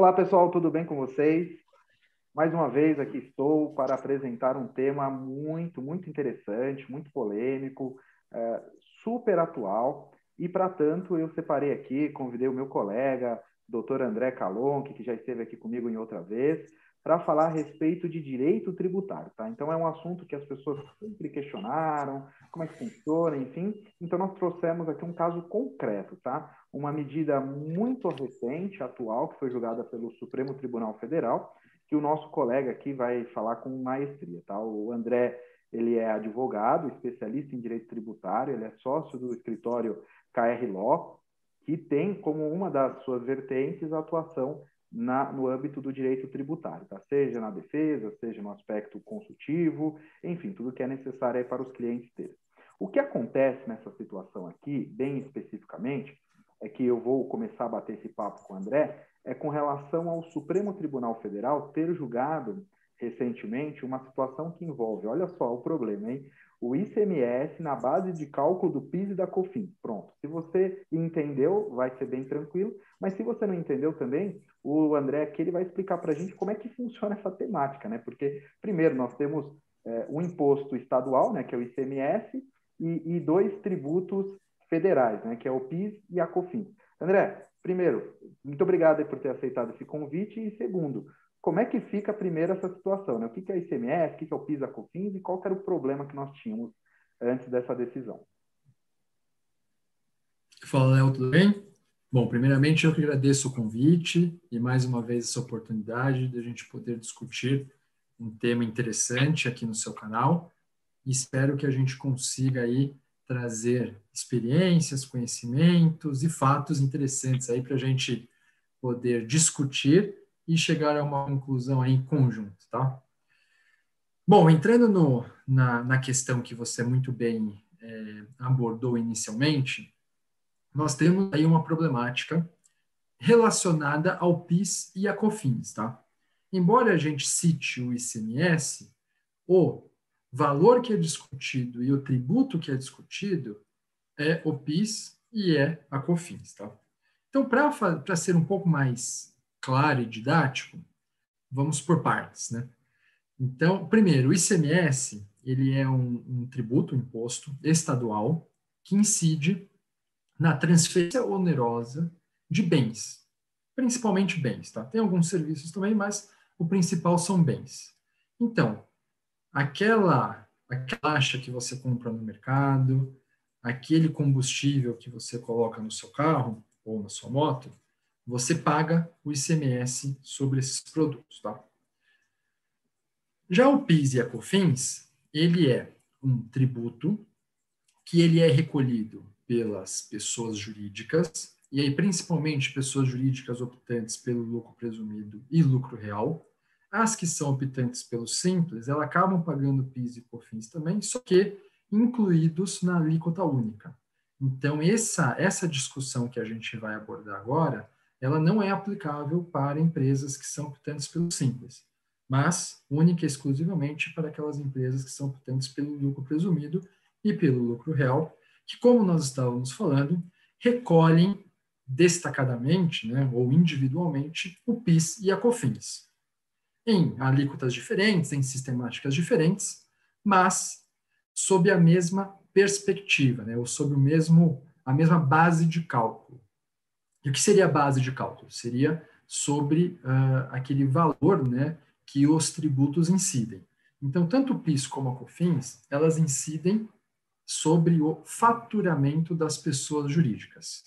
Olá, pessoal, tudo bem com vocês? Mais uma vez aqui estou para apresentar um tema muito, muito interessante, muito polêmico, é, super atual. E, para tanto, eu separei aqui, convidei o meu colega, doutor André Calonque, que já esteve aqui comigo em outra vez, para falar a respeito de direito tributário, tá? Então é um assunto que as pessoas sempre questionaram, como é que funciona, enfim. Então nós trouxemos aqui um caso concreto, tá? Uma medida muito recente, atual, que foi julgada pelo Supremo Tribunal Federal, que o nosso colega aqui vai falar com maestria, tá? O André, ele é advogado, especialista em direito tributário, ele é sócio do escritório KR Law, que tem como uma das suas vertentes a atuação na, no âmbito do direito tributário, tá? seja na defesa, seja no aspecto consultivo, enfim, tudo que é necessário para os clientes deles. O que acontece nessa situação aqui, bem especificamente, é que eu vou começar a bater esse papo com o André, é com relação ao Supremo Tribunal Federal ter julgado recentemente uma situação que envolve, olha só o problema, hein? O ICMS na base de cálculo do PIS e da COFINS. Pronto. Se você entendeu, vai ser bem tranquilo. Mas se você não entendeu também, o André aqui ele vai explicar para a gente como é que funciona essa temática, né? Porque, primeiro, nós temos é, um imposto estadual, né, que é o ICMS, e, e, dois tributos federais, né, que é o PIS e a COFINS. André, primeiro, muito obrigado por ter aceitado esse convite, e segundo, como é que fica primeiro essa situação, né? O que é o ICMS, o que é o PIS e a COFINS, e qual era o problema que nós tínhamos antes dessa decisão? Fala, Léo, tudo bem? Bom, primeiramente eu que agradeço o convite e mais uma vez essa oportunidade de a gente poder discutir um tema interessante aqui no seu canal. Espero que a gente consiga aí trazer experiências, conhecimentos e fatos interessantes aí para a gente poder discutir e chegar a uma conclusão aí em conjunto, tá? Bom, entrando no, na, na questão que você muito bem é, abordou inicialmente, nós temos aí uma problemática relacionada ao PIS e a COFINS, tá? Embora a gente cite o ICMS, o valor que é discutido e o tributo que é discutido é o PIS e é a COFINS, tá? Então, para ser um pouco mais claro e didático, vamos por partes, né? Então, primeiro, o ICMS, ele é um, um tributo, um imposto estadual que incide na transferência onerosa de bens, principalmente bens, tá? Tem alguns serviços também, mas o principal são bens. Então, aquela aquela taxa que você compra no mercado, aquele combustível que você coloca no seu carro ou na sua moto, você paga o ICMS sobre esses produtos, tá? Já o PIS e a COFINS, ele é um tributo que ele é recolhido pelas pessoas jurídicas, e aí principalmente pessoas jurídicas optantes pelo lucro presumido e lucro real. As que são optantes pelo simples, elas acabam pagando PIS e COFINS também, só que incluídos na alíquota única. Então, essa, essa discussão que a gente vai abordar agora, ela não é aplicável para empresas que são optantes pelo simples, mas única e exclusivamente para aquelas empresas que são optantes pelo lucro presumido e pelo lucro real, que, como nós estávamos falando, recolhem destacadamente, né, ou individualmente, o PIS e a COFINS, em alíquotas diferentes, em sistemáticas diferentes, mas sob a mesma perspectiva, né, ou sob o mesmo, a mesma base de cálculo. E o que seria a base de cálculo? Seria sobre uh, aquele valor né, que os tributos incidem. Então, tanto o PIS como a COFINS, elas incidem sobre o faturamento das pessoas jurídicas,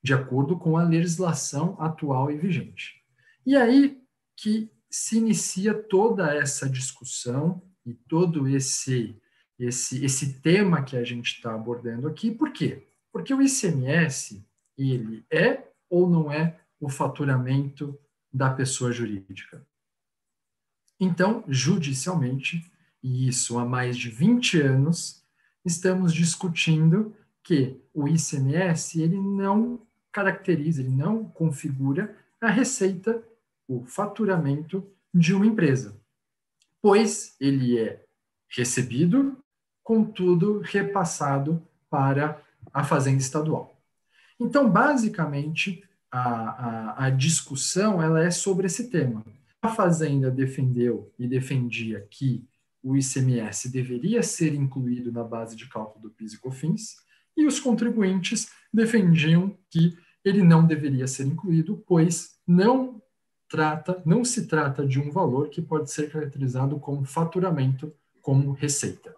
de acordo com a legislação atual e vigente. E aí que se inicia toda essa discussão e todo esse esse esse tema que a gente está abordando aqui. Por quê? Porque o ICMS ele é ou não é o faturamento da pessoa jurídica. Então, judicialmente, e isso há mais de 20 anos, estamos discutindo que o ICMS ele não caracteriza, ele não configura a receita, o faturamento de uma empresa, pois ele é recebido, contudo repassado para a fazenda estadual. Então, basicamente, a, a, a discussão ela é sobre esse tema. A Fazenda defendeu e defendia que o ICMS deveria ser incluído na base de cálculo do PIS e COFINS, e os contribuintes defendiam que ele não deveria ser incluído, pois não trata, não se trata de um valor que pode ser caracterizado como faturamento, como receita.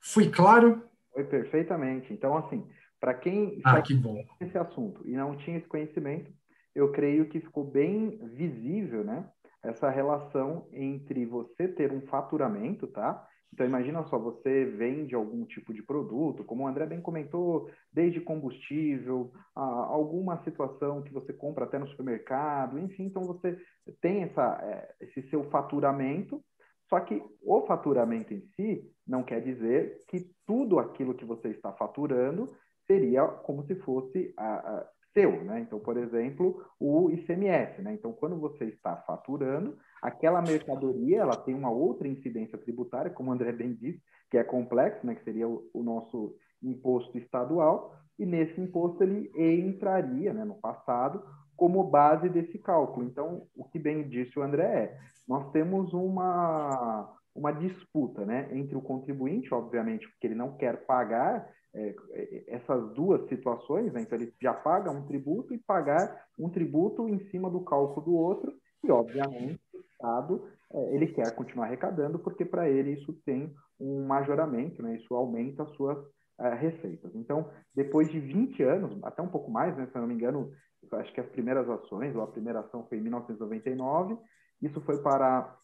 Fui claro? Foi perfeitamente. Então, assim, para quem ah, que bom. esse assunto e não tinha esse conhecimento, eu creio que ficou bem visível, né? Essa relação entre você ter um faturamento, tá? Então, imagina só, você vende algum tipo de produto, como o André bem comentou, desde combustível, alguma situação que você compra até no supermercado, enfim, então você tem essa, é, esse seu faturamento, só que o faturamento em si não quer dizer que tudo aquilo que você está faturando seria como se fosse a, a seu, né? Então, por exemplo, o ICMS, né? Então, quando você está faturando, aquela mercadoria, ela tem uma outra incidência tributária, como o André bem disse, que é complexo, né? Que seria o, o nosso imposto estadual, e nesse imposto ele entraria, né, no passado, como base desse cálculo. Então, o que bem disse o André é, nós temos uma, uma disputa, né, entre o contribuinte, obviamente, porque ele não quer pagar é, é, essas duas situações, né? então ele já paga um tributo e pagar um tributo em cima do cálculo do outro, e obviamente o Estado é, ele quer continuar arrecadando, porque para ele isso tem um majoramento, né? isso aumenta as suas é, receitas. Então, depois de 20 anos, até um pouco mais, né? se eu não me engano, acho que as primeiras ações, ou a primeira ação foi em 1999, isso foi para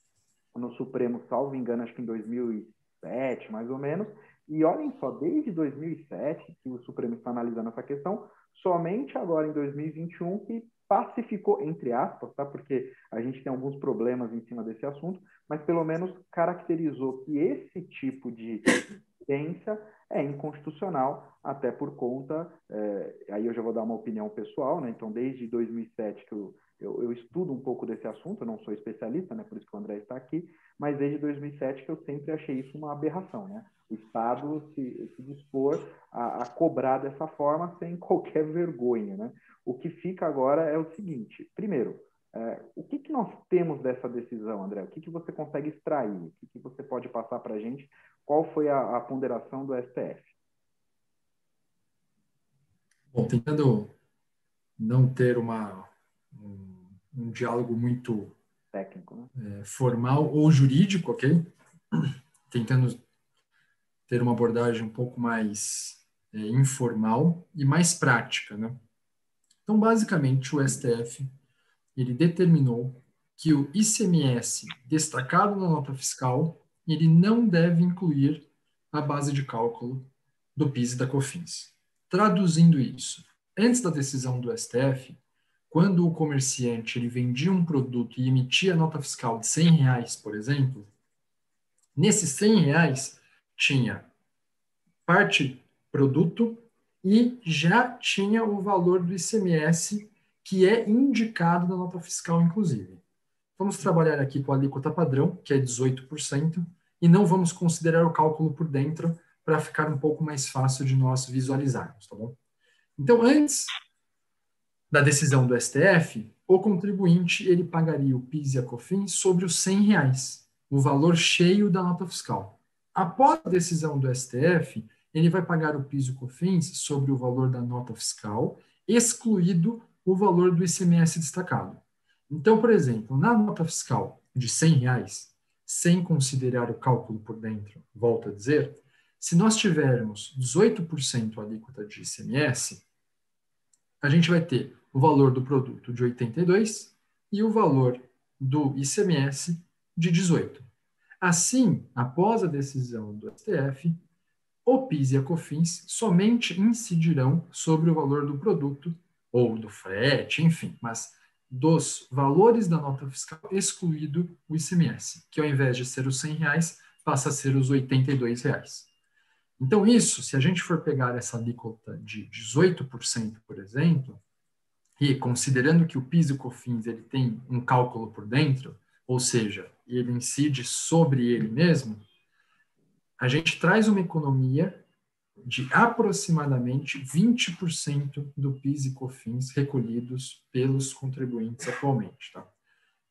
no Supremo, salvo engano, acho que em 2007, mais ou menos, e olhem só, desde 2007 que o Supremo está analisando essa questão, somente agora em 2021 que pacificou, entre aspas, tá? porque a gente tem alguns problemas em cima desse assunto, mas pelo menos caracterizou que esse tipo de ciência é inconstitucional, até por conta, é, aí eu já vou dar uma opinião pessoal, né? então desde 2007 que eu, eu, eu, estudo um pouco desse assunto, eu não sou especialista, né? por isso que o André está aqui, mas desde 2007 que eu sempre achei isso uma aberração, né? O Estado se, se dispor a, a, cobrar dessa forma sem qualquer vergonha. Né? O que fica agora é o seguinte: primeiro, é, o que, que nós temos dessa decisão, André? O que, que você consegue extrair? O que, que você pode passar para a gente? Qual foi a, a ponderação do STF? Bom, tentando não ter uma, um, um diálogo muito técnico, né? é, formal ou jurídico, ok? Tentando ter uma abordagem um pouco mais é, informal e mais prática, né? Então, basicamente, o STF ele determinou que o ICMS destacado na nota fiscal ele não deve incluir a base de cálculo do PIS e da COFINS. Traduzindo isso, antes da decisão do STF, quando o comerciante ele vendia um produto e emitia nota fiscal de 100 reais, por exemplo, nesses 100 reais tinha parte produto e já tinha o valor do ICMS que é indicado na nota fiscal, inclusive. Vamos trabalhar aqui com a alíquota padrão, que é 18%, e não vamos considerar o cálculo por dentro para ficar um pouco mais fácil de nós visualizarmos, tá bom? Então, antes da decisão do STF, o contribuinte ele pagaria o PIS e a COFINS sobre os 100 reais, o valor cheio da nota fiscal. Após a decisão do STF, ele vai pagar o PIS e o COFINS sobre o valor da nota fiscal, excluído o valor do ICMS destacado. Então, por exemplo, na nota fiscal de R$ reais, sem considerar o cálculo por dentro, volto a dizer, se nós tivermos 18% alíquota de ICMS, a gente vai ter o valor do produto de 82 e o valor do ICMS de 18. Assim, após a decisão do STF, o PIS e a COFINS somente incidirão sobre o valor do produto ou do frete, enfim, mas dos valores da nota fiscal excluído o ICMS, que ao invés de ser os 100 reais, passa a ser os 82 reais. Então isso, se a gente for pegar essa alíquota de 18%, por exemplo, e considerando que o PIS e o COFINS ele tem um cálculo por dentro, ou seja, ele incide sobre ele mesmo, a gente traz uma economia de aproximadamente 20% do PIS e COFINS recolhidos pelos contribuintes atualmente. Tá?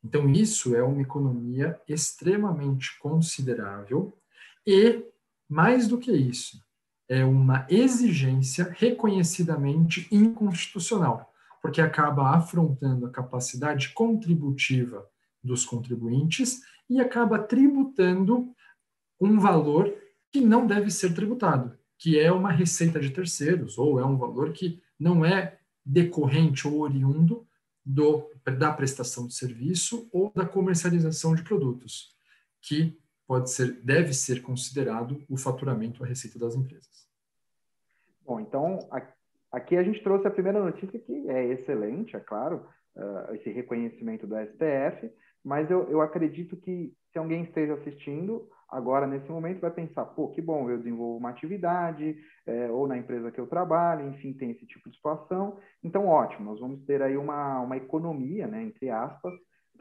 Então, isso é uma economia extremamente considerável e, mais do que isso, é uma exigência reconhecidamente inconstitucional, porque acaba afrontando a capacidade contributiva dos contribuintes e acaba tributando um valor que não deve ser tributado, que é uma receita de terceiros, ou é um valor que não é decorrente ou oriundo do, da prestação de serviço ou da comercialização de produtos, que pode ser, deve ser considerado o faturamento, a receita das empresas. Bom, então aqui a gente trouxe a primeira notícia que é excelente, é claro, uh, esse reconhecimento do STF, mas eu, eu acredito que se alguém esteja assistindo, agora nesse momento vai pensar, pô, que bom, eu desenvolvo uma atividade, é, ou na empresa que eu trabalho, enfim, tem esse tipo de situação, então ótimo, nós vamos ter aí uma, uma economia, né, entre aspas,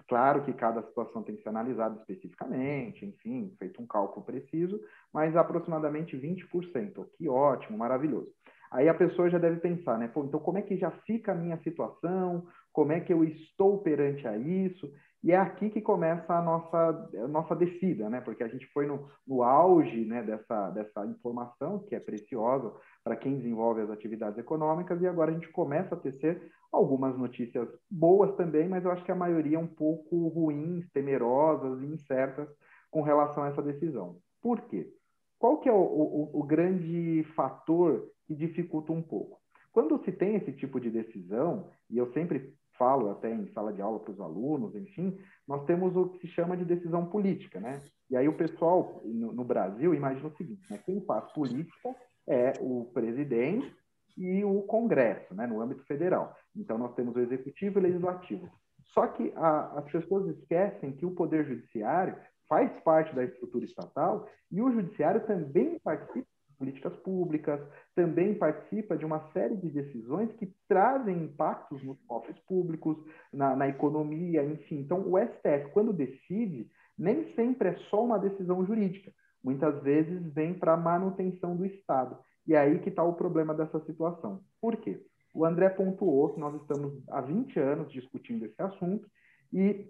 claro que cada situação tem que ser analisada especificamente, enfim, feito um cálculo preciso, mas aproximadamente 20%, que ótimo, maravilhoso. Aí a pessoa já deve pensar, né? Pô, então como é que já fica a minha situação? Como é que eu estou perante a isso? E é aqui que começa a nossa, a nossa descida, né? Porque a gente foi no, no auge né, dessa, dessa informação, que é preciosa para quem desenvolve as atividades econômicas, e agora a gente começa a tecer algumas notícias boas também, mas eu acho que a maioria é um pouco ruins, temerosas e incertas com relação a essa decisão. Por quê? Qual que é o, o, o grande fator que dificulta um pouco? Quando se tem esse tipo de decisão, e eu sempre falo até em sala de aula para os alunos, enfim, nós temos o que se chama de decisão política, né? E aí o pessoal no, no Brasil imagina o seguinte, né? Quem faz política é o presidente e o Congresso, né? No âmbito federal. Então nós temos o executivo e o legislativo. Só que a, as pessoas esquecem que o poder judiciário faz parte da estrutura estatal e o judiciário também participa políticas públicas, também participa de uma série de decisões que trazem impactos nos cofres públicos, na, na economia, enfim. Então, o STF, quando decide, nem sempre é só uma decisão jurídica. Muitas vezes vem para a manutenção do Estado. E é aí que está o problema dessa situação. Por quê? O André pontuou que nós estamos há 20 anos discutindo esse assunto e,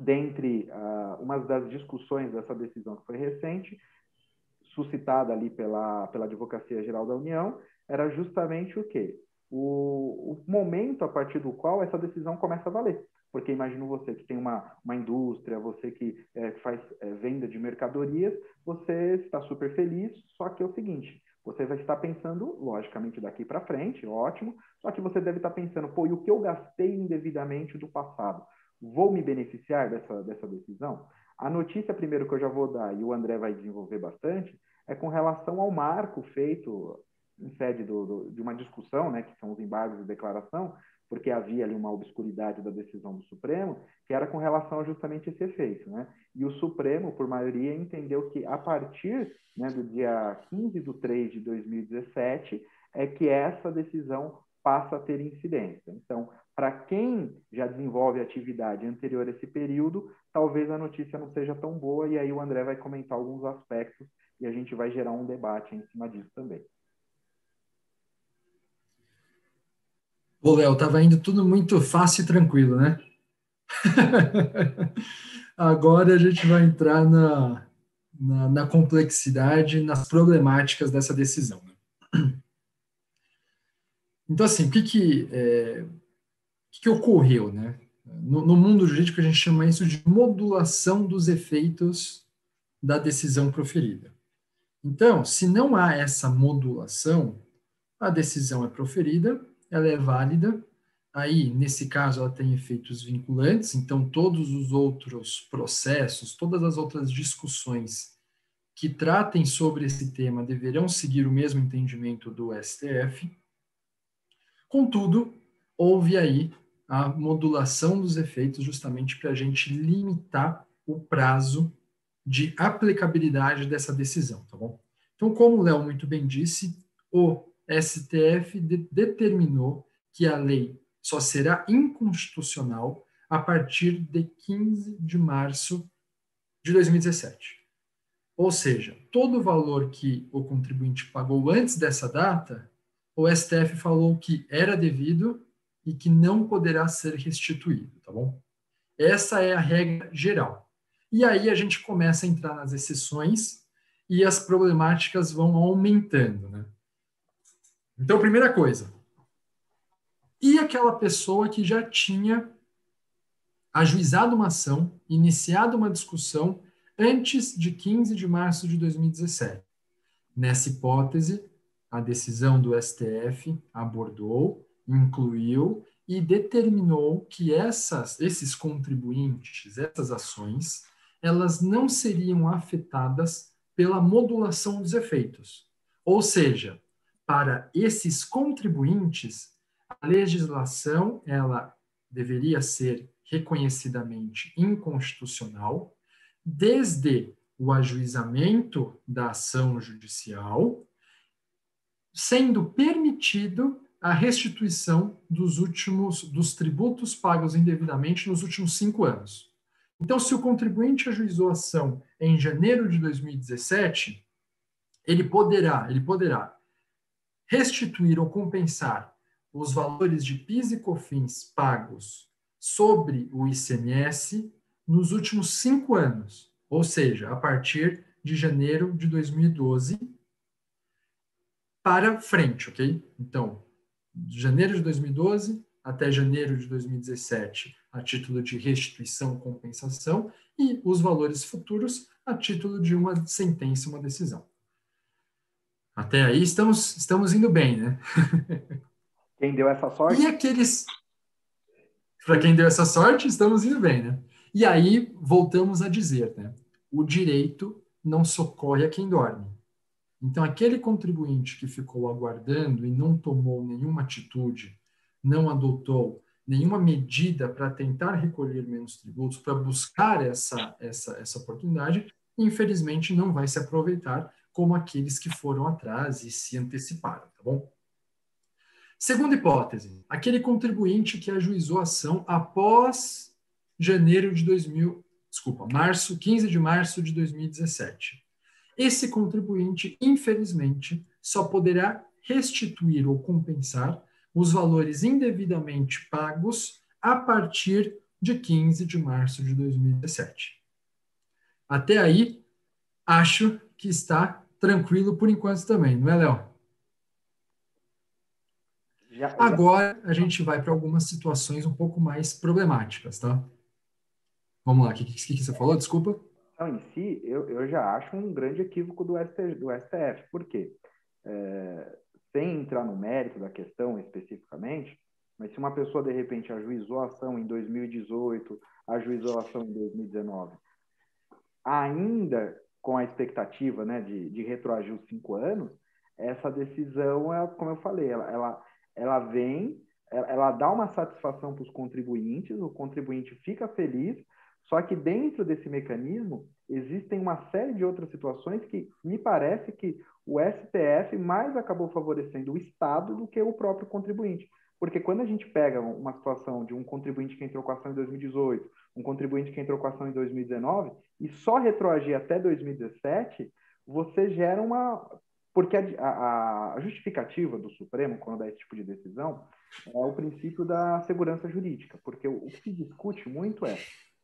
dentre uh, uma das discussões dessa decisão que foi recente, suscitada ali pela, pela Advocacia Geral da União, era justamente o quê? O, o momento a partir do qual essa decisão começa a valer. Porque imagino você que tem uma, uma indústria, você que é, faz é, venda de mercadorias, você está super feliz, só que é o seguinte, você vai estar pensando, logicamente, daqui para frente, ótimo, só que você deve estar pensando, pô, e o que eu gastei indevidamente do passado? Vou me beneficiar dessa, dessa decisão? A notícia, primeiro, que eu já vou dar, e o André vai desenvolver bastante, é com relação ao marco feito em sede do, do, de uma discussão, né, que são os embargos de declaração, porque havia ali uma obscuridade da decisão do Supremo, que era com relação a justamente esse efeito. Né? E o Supremo, por maioria, entendeu que a partir né, do dia 15 de 3 de 2017 é que essa decisão passa a ter incidência. Então, para quem já desenvolve atividade anterior a esse período, talvez a notícia não seja tão boa, e aí o André vai comentar alguns aspectos e a gente vai gerar um debate em cima disso também. Ô, Léo, estava indo tudo muito fácil e tranquilo, né? Agora a gente vai entrar na, na, na, complexidade, nas problemáticas dessa decisão. Né? Então, assim, o que que, é, o que, que ocorreu, né? No, no, mundo jurídico, a gente chama isso de modulação dos efeitos da decisão proferida. Então, se não há essa modulação, a decisão é proferida, ela é válida, aí, nesse caso, ela tem efeitos vinculantes, então todos os outros processos, todas as outras discussões que tratem sobre esse tema deverão seguir o mesmo entendimento do STF. Contudo, houve aí a modulação dos efeitos justamente para a gente limitar o prazo de aplicabilidade dessa decisão, tá bom? Então, como o Léo muito bem disse, o STF de determinou que a lei só será inconstitucional a partir de 15 de março de 2017. Ou seja, todo o valor que o contribuinte pagou antes dessa data, o STF falou que era devido e que não poderá ser restituído, tá bom? Essa é a regra geral. E aí a gente começa a entrar nas exceções e as problemáticas vão aumentando, né? Então, primeira coisa. E aquela pessoa que já tinha ajuizado uma ação, iniciado uma discussão antes de 15 de março de 2017. Nessa hipótese, a decisão do STF abordou, incluiu e determinou que essas, esses contribuintes, essas ações, elas não seriam afetadas pela modulação dos efeitos. Ou seja, para esses contribuintes, a legislação ela deveria ser reconhecidamente inconstitucional, desde o ajuizamento da ação judicial, sendo permitido a restituição dos últimos dos tributos pagos indevidamente nos últimos cinco anos. Então, se o contribuinte ajuizou a ação em janeiro de 2017, ele poderá, ele poderá restituir ou compensar os valores de PIS e COFINS pagos sobre o ICMS nos últimos cinco anos, ou seja, a partir de janeiro de 2012 para frente, ok? Então, de janeiro de 2012 até janeiro de 2017, a título de restituição, compensação, e os valores futuros a título de uma sentença, uma decisão. Até aí estamos, estamos indo bem, né? Quem deu essa sorte? E aqueles. Para quem deu essa sorte, estamos indo bem, né? E aí voltamos a dizer, né? O direito não socorre a quem dorme. Então, aquele contribuinte que ficou aguardando e não tomou nenhuma atitude, não adotou nenhuma medida para tentar recolher menos tributos, para buscar essa, essa, essa oportunidade, infelizmente não vai se aproveitar como aqueles que foram atrás e se anteciparam, tá bom? Segunda hipótese, aquele contribuinte que ajuizou a ação após janeiro de 2000, desculpa, março, 15 de março de 2017. Esse contribuinte, infelizmente, só poderá restituir ou compensar os valores indevidamente pagos a partir de 15 de março de 2017. Até aí, acho que está tranquilo por enquanto também, não é, Léo? Agora a gente vai para algumas situações um pouco mais problemáticas, tá? Vamos lá, o que, que, que, você falou? Desculpa. Não, em si, eu, eu já acho um grande equívoco do, ST, do STF. Por quê? É, sem entrar no mérito da questão especificamente, mas se uma pessoa de repente ajuizou a ação em 2018, ajuizou a ação em 2019, ainda com a expectativa né, de, de retroagir os cinco anos, essa decisão, é, como eu falei, ela, ela, ela vem, ela, ela dá uma satisfação para os contribuintes, o contribuinte fica feliz, só que dentro desse mecanismo existem uma série de outras situações que me parece que o STF mais acabou favorecendo o Estado do que o próprio contribuinte. Porque quando a gente pega uma situação de um contribuinte que entrou com ação em 2018, um contribuinte que entrou com ação em 2019, e só retroagir até 2017, você gera uma. Porque a, a, a justificativa do Supremo, quando dá esse tipo de decisão, é o princípio da segurança jurídica. Porque o, o que se discute muito é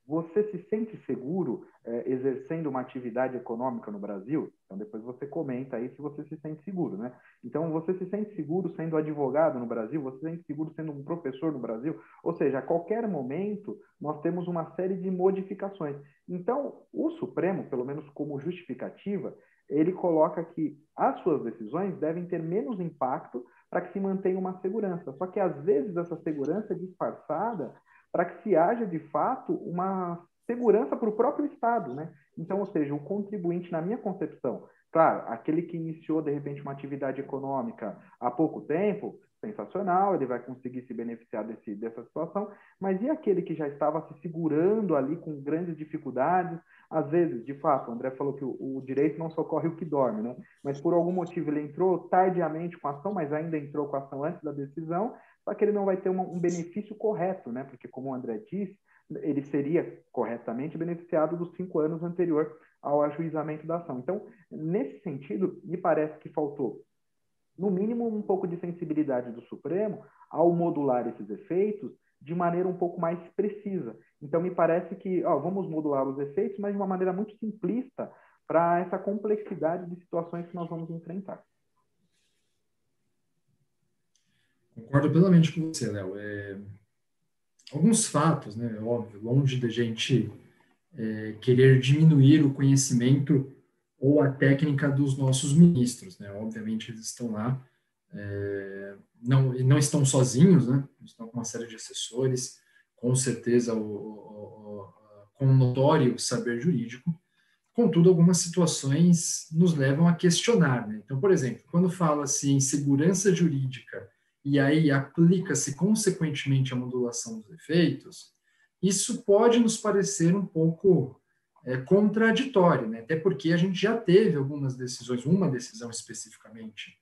você se sente seguro é, exercendo uma atividade econômica no Brasil? Então, depois você comenta aí se você se sente seguro, né? Então, você se sente seguro sendo advogado no Brasil? Você se sente seguro sendo um professor no Brasil? Ou seja, a qualquer momento, nós temos uma série de modificações. Então, o Supremo, pelo menos como justificativa, ele coloca que as suas decisões devem ter menos impacto para que se mantenha uma segurança. Só que, às vezes, essa segurança é disfarçada para que se haja, de fato, uma segurança para o próprio Estado, né? Então, ou seja, o contribuinte, na minha concepção, claro, aquele que iniciou, de repente, uma atividade econômica há pouco tempo, sensacional, ele vai conseguir se beneficiar desse, dessa situação, mas e aquele que já estava se segurando ali com grandes dificuldades? Às vezes, de fato, o André falou que o, o, direito não socorre o que dorme, né? Mas por algum motivo ele entrou tardiamente com a ação, mas ainda entrou com a ação antes da decisão, só que ele não vai ter uma, um benefício correto, né? Porque, como o André disse, ele seria corretamente beneficiado dos cinco anos anterior ao ajuizamento da ação. Então, nesse sentido, me parece que faltou, no mínimo, um pouco de sensibilidade do Supremo ao modular esses efeitos de maneira um pouco mais precisa. Então, me parece que ó, vamos modular os efeitos, mas de uma maneira muito simplista para essa complexidade de situações que nós vamos enfrentar. Concordo plenamente com você, Léo. É... Alguns fatos, né, óbvio, longe da gente é, querer diminuir o conhecimento ou a técnica dos nossos ministros, né? Obviamente eles estão lá, é, não, não estão sozinhos, né? Estão com uma série de assessores, com certeza o, o, o, com notório saber jurídico. Contudo, algumas situações nos levam a questionar. Né? Então, por exemplo, quando fala-se em segurança jurídica e aí aplica-se consequentemente a modulação dos efeitos, isso pode nos parecer um pouco é, contraditório, né? até porque a gente já teve algumas decisões, uma decisão especificamente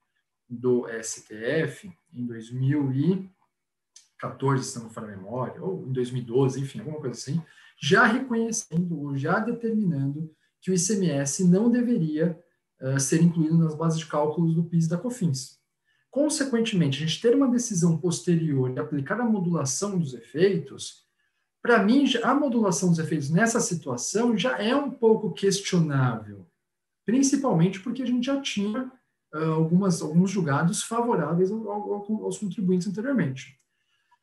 do STF em 2014, se não me falha a memória, ou em 2012, enfim, alguma coisa assim, já reconhecendo ou já determinando que o ICMS não deveria uh, ser incluído nas bases de cálculos do PIS e da COFINS. Consequentemente, a gente ter uma decisão posterior e aplicar a modulação dos efeitos, para mim, a modulação dos efeitos nessa situação já é um pouco questionável, principalmente porque a gente já tinha uh, algumas, alguns julgados favoráveis ao, ao, aos contribuintes anteriormente.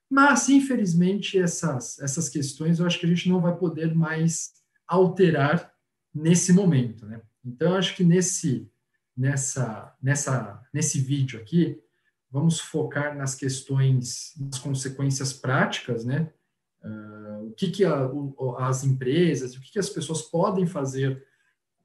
Mas, infelizmente, essas, essas questões eu acho que a gente não vai poder mais alterar nesse momento. Né? Então, eu acho que nesse, nessa, nessa, nesse vídeo aqui, vamos focar nas questões, nas consequências práticas, né? Uh, o que, que a, o, as empresas, o que, que as pessoas podem fazer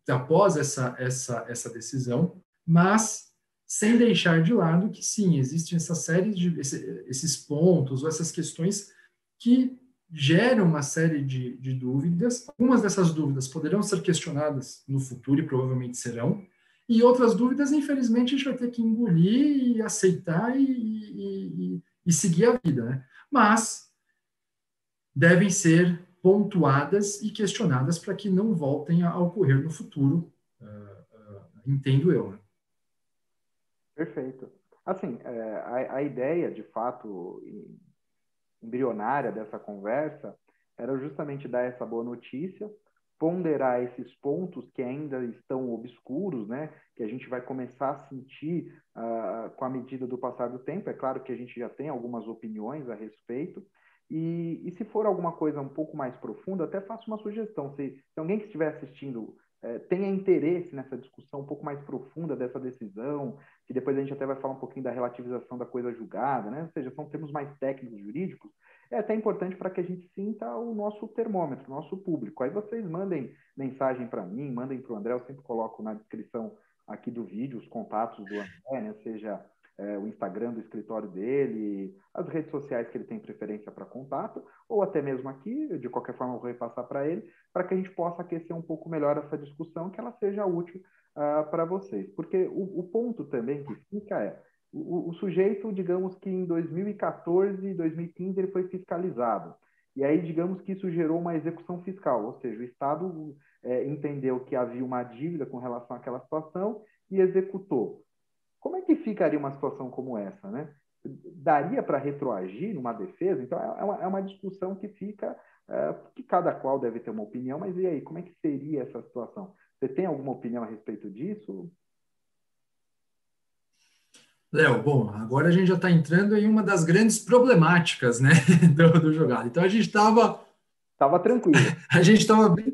após essa, essa, essa decisão, mas sem deixar de lado que sim, existe essa série de esses pontos ou essas questões que geram uma série de, de dúvidas. Algumas dessas dúvidas poderão ser questionadas no futuro e provavelmente serão, e outras dúvidas, infelizmente, a gente vai ter que engolir e aceitar e, e, e seguir a vida. Né? Mas devem ser pontuadas e questionadas para que não voltem a ocorrer no futuro, uh, uh, entendo eu. Né? Perfeito. Assim, é, a, a, ideia, de fato, embrionária dessa conversa era justamente dar essa boa notícia, ponderar esses pontos que ainda estão obscuros, né? Que a gente vai começar a sentir uh, com a medida do passar do tempo. É claro que a gente já tem algumas opiniões a respeito. E, e se for alguma coisa um pouco mais profunda, até faço uma sugestão. Se, se alguém que estiver assistindo é, tenha interesse nessa discussão um pouco mais profunda dessa decisão, que depois a gente até vai falar um pouquinho da relativização da coisa julgada, né? Ou seja, são termos mais técnicos jurídicos, é até importante para que a gente sinta o nosso termômetro, o nosso público. Aí vocês mandem mensagem para mim, mandem para o André, eu sempre coloco na descrição aqui do vídeo os contatos do André, né? seja é, o Instagram do escritório dele, as redes sociais que ele tem preferência para contato, ou até mesmo aqui, de qualquer forma eu vou repassar para ele, para que a gente possa aquecer um pouco melhor essa discussão, que ela seja útil uh, para vocês. Porque o, o ponto também que fica é, o, o, sujeito, digamos que em 2014 e 2015 ele foi fiscalizado. E aí, digamos que isso gerou uma execução fiscal, ou seja, o Estado é, entendeu que havia uma dívida com relação àquela situação e executou. Como é que ficaria uma situação como essa, né? Daria para retroagir numa defesa? Então, é, é uma, é uma discussão que fica, é, que cada qual deve ter uma opinião, mas e aí, como é que seria essa situação? Você tem alguma opinião a respeito disso? Léo, bom, agora a gente já está entrando em uma das grandes problemáticas né, do, do jogado. Então a gente estava. Estava tranquilo. A gente estava bem,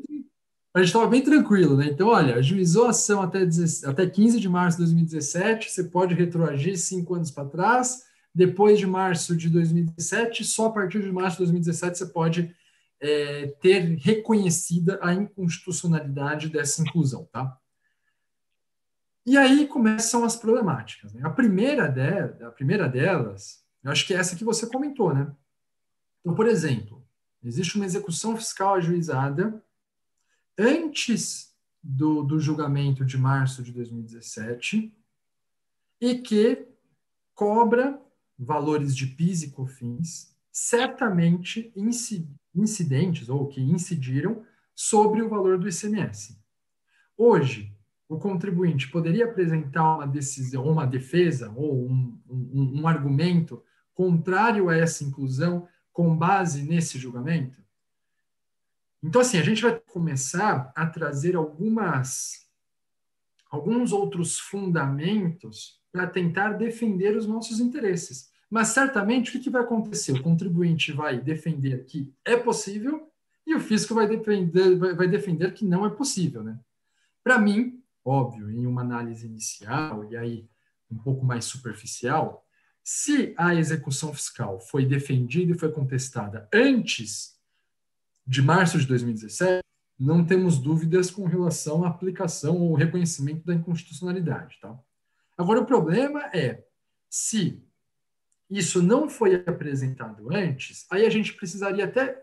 a gente bem tranquilo, né? Então, olha, ajuizou a ação até, até 15 de março de 2017, você pode retroagir cinco anos para trás. Depois de março de 2017, só a partir de março de 2017 você pode é, ter reconhecida a inconstitucionalidade dessa inclusão, tá? E aí começam as problemáticas. Né? A, primeira de, a primeira delas, eu acho que é essa que você comentou, né? Então, por exemplo, existe uma execução fiscal ajuizada antes do, do julgamento de março de 2017 e que cobra valores de PIS e COFINS certamente incidentes ou que incidiram sobre o valor do ICMS. Hoje, o contribuinte poderia apresentar uma decisão, uma defesa ou um, um, um argumento contrário a essa inclusão com base nesse julgamento? Então, assim, a gente vai começar a trazer algumas, alguns outros fundamentos para tentar defender os nossos interesses. Mas certamente o que, vai acontecer? O contribuinte vai defender que é possível e o fisco vai defender, vai defender que não é possível. Né? Para mim, óbvio, em uma análise inicial e aí um pouco mais superficial, se a execução fiscal foi defendida e foi contestada antes de março de 2017, não temos dúvidas com relação à aplicação ou reconhecimento da inconstitucionalidade. Tá? Agora, o problema é se isso não foi apresentado antes, aí a gente precisaria até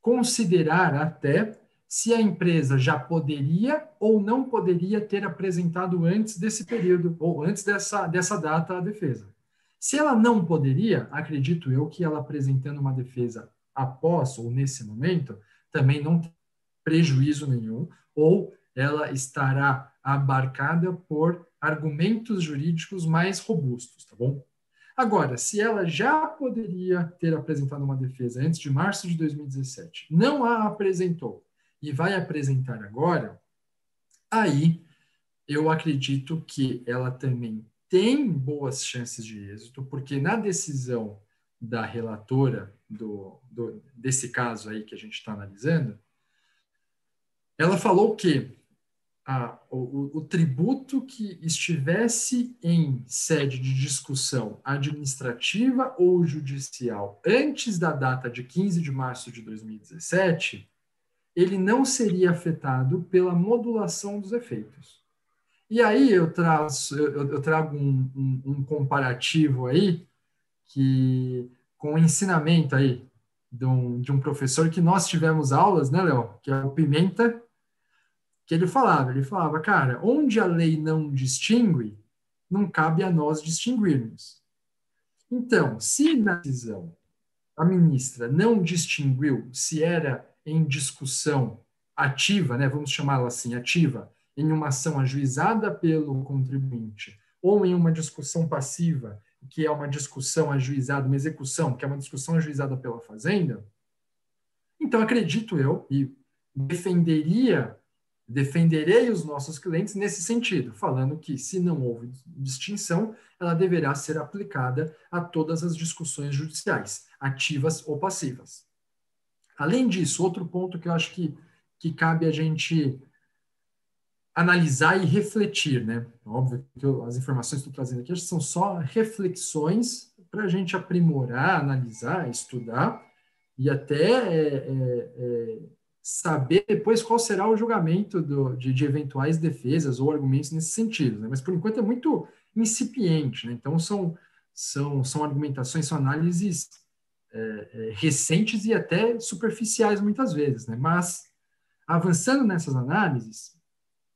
considerar até se a empresa já poderia ou não poderia ter apresentado antes desse período ou antes dessa, dessa data a defesa. Se ela não poderia, acredito eu que ela apresentando uma defesa após ou nesse momento, também não tem prejuízo nenhum, ou ela estará abarcada por argumentos jurídicos mais robustos, tá bom? Agora, se ela já poderia ter apresentado uma defesa antes de março de 2017, não a apresentou e vai apresentar agora, aí eu acredito que ela também tem boas chances de êxito, porque na decisão da relatora do, do desse caso aí que a gente está analisando, ela falou que a, o, o, tributo que estivesse em sede de discussão administrativa ou judicial antes da data de 15 de março de 2017, ele não seria afetado pela modulação dos efeitos. E aí eu, traço, eu, eu trago um, um, um, comparativo aí que com o ensinamento aí de um, de um professor que nós tivemos aulas, né, Léo? Que é o Pimenta, que ele falava, ele falava, cara, onde a lei não distingue, não cabe a nós distinguirmos. Então, se na decisão a ministra não distinguiu se era em discussão ativa, né, vamos chamá-la assim, ativa, em uma ação ajuizada pelo contribuinte, ou em uma discussão passiva, que é uma discussão ajuizada, uma execução, que é uma discussão ajuizada pela Fazenda, então acredito eu, e defenderia, defenderei os nossos clientes nesse sentido, falando que se não houve distinção, ela deverá ser aplicada a todas as discussões judiciais, ativas ou passivas. Além disso, outro ponto que eu acho que, que cabe a gente analisar e refletir, né? Óbvio que eu, as informações que estou trazendo aqui são só reflexões para a gente aprimorar, analisar, estudar e até é, é, é, saber depois qual será o julgamento do, de, de, eventuais defesas ou argumentos nesse sentido. Né? Mas por enquanto é muito incipiente, né? Então são são são argumentações, são análises é, é, recentes e até superficiais muitas vezes, né? Mas avançando nessas análises,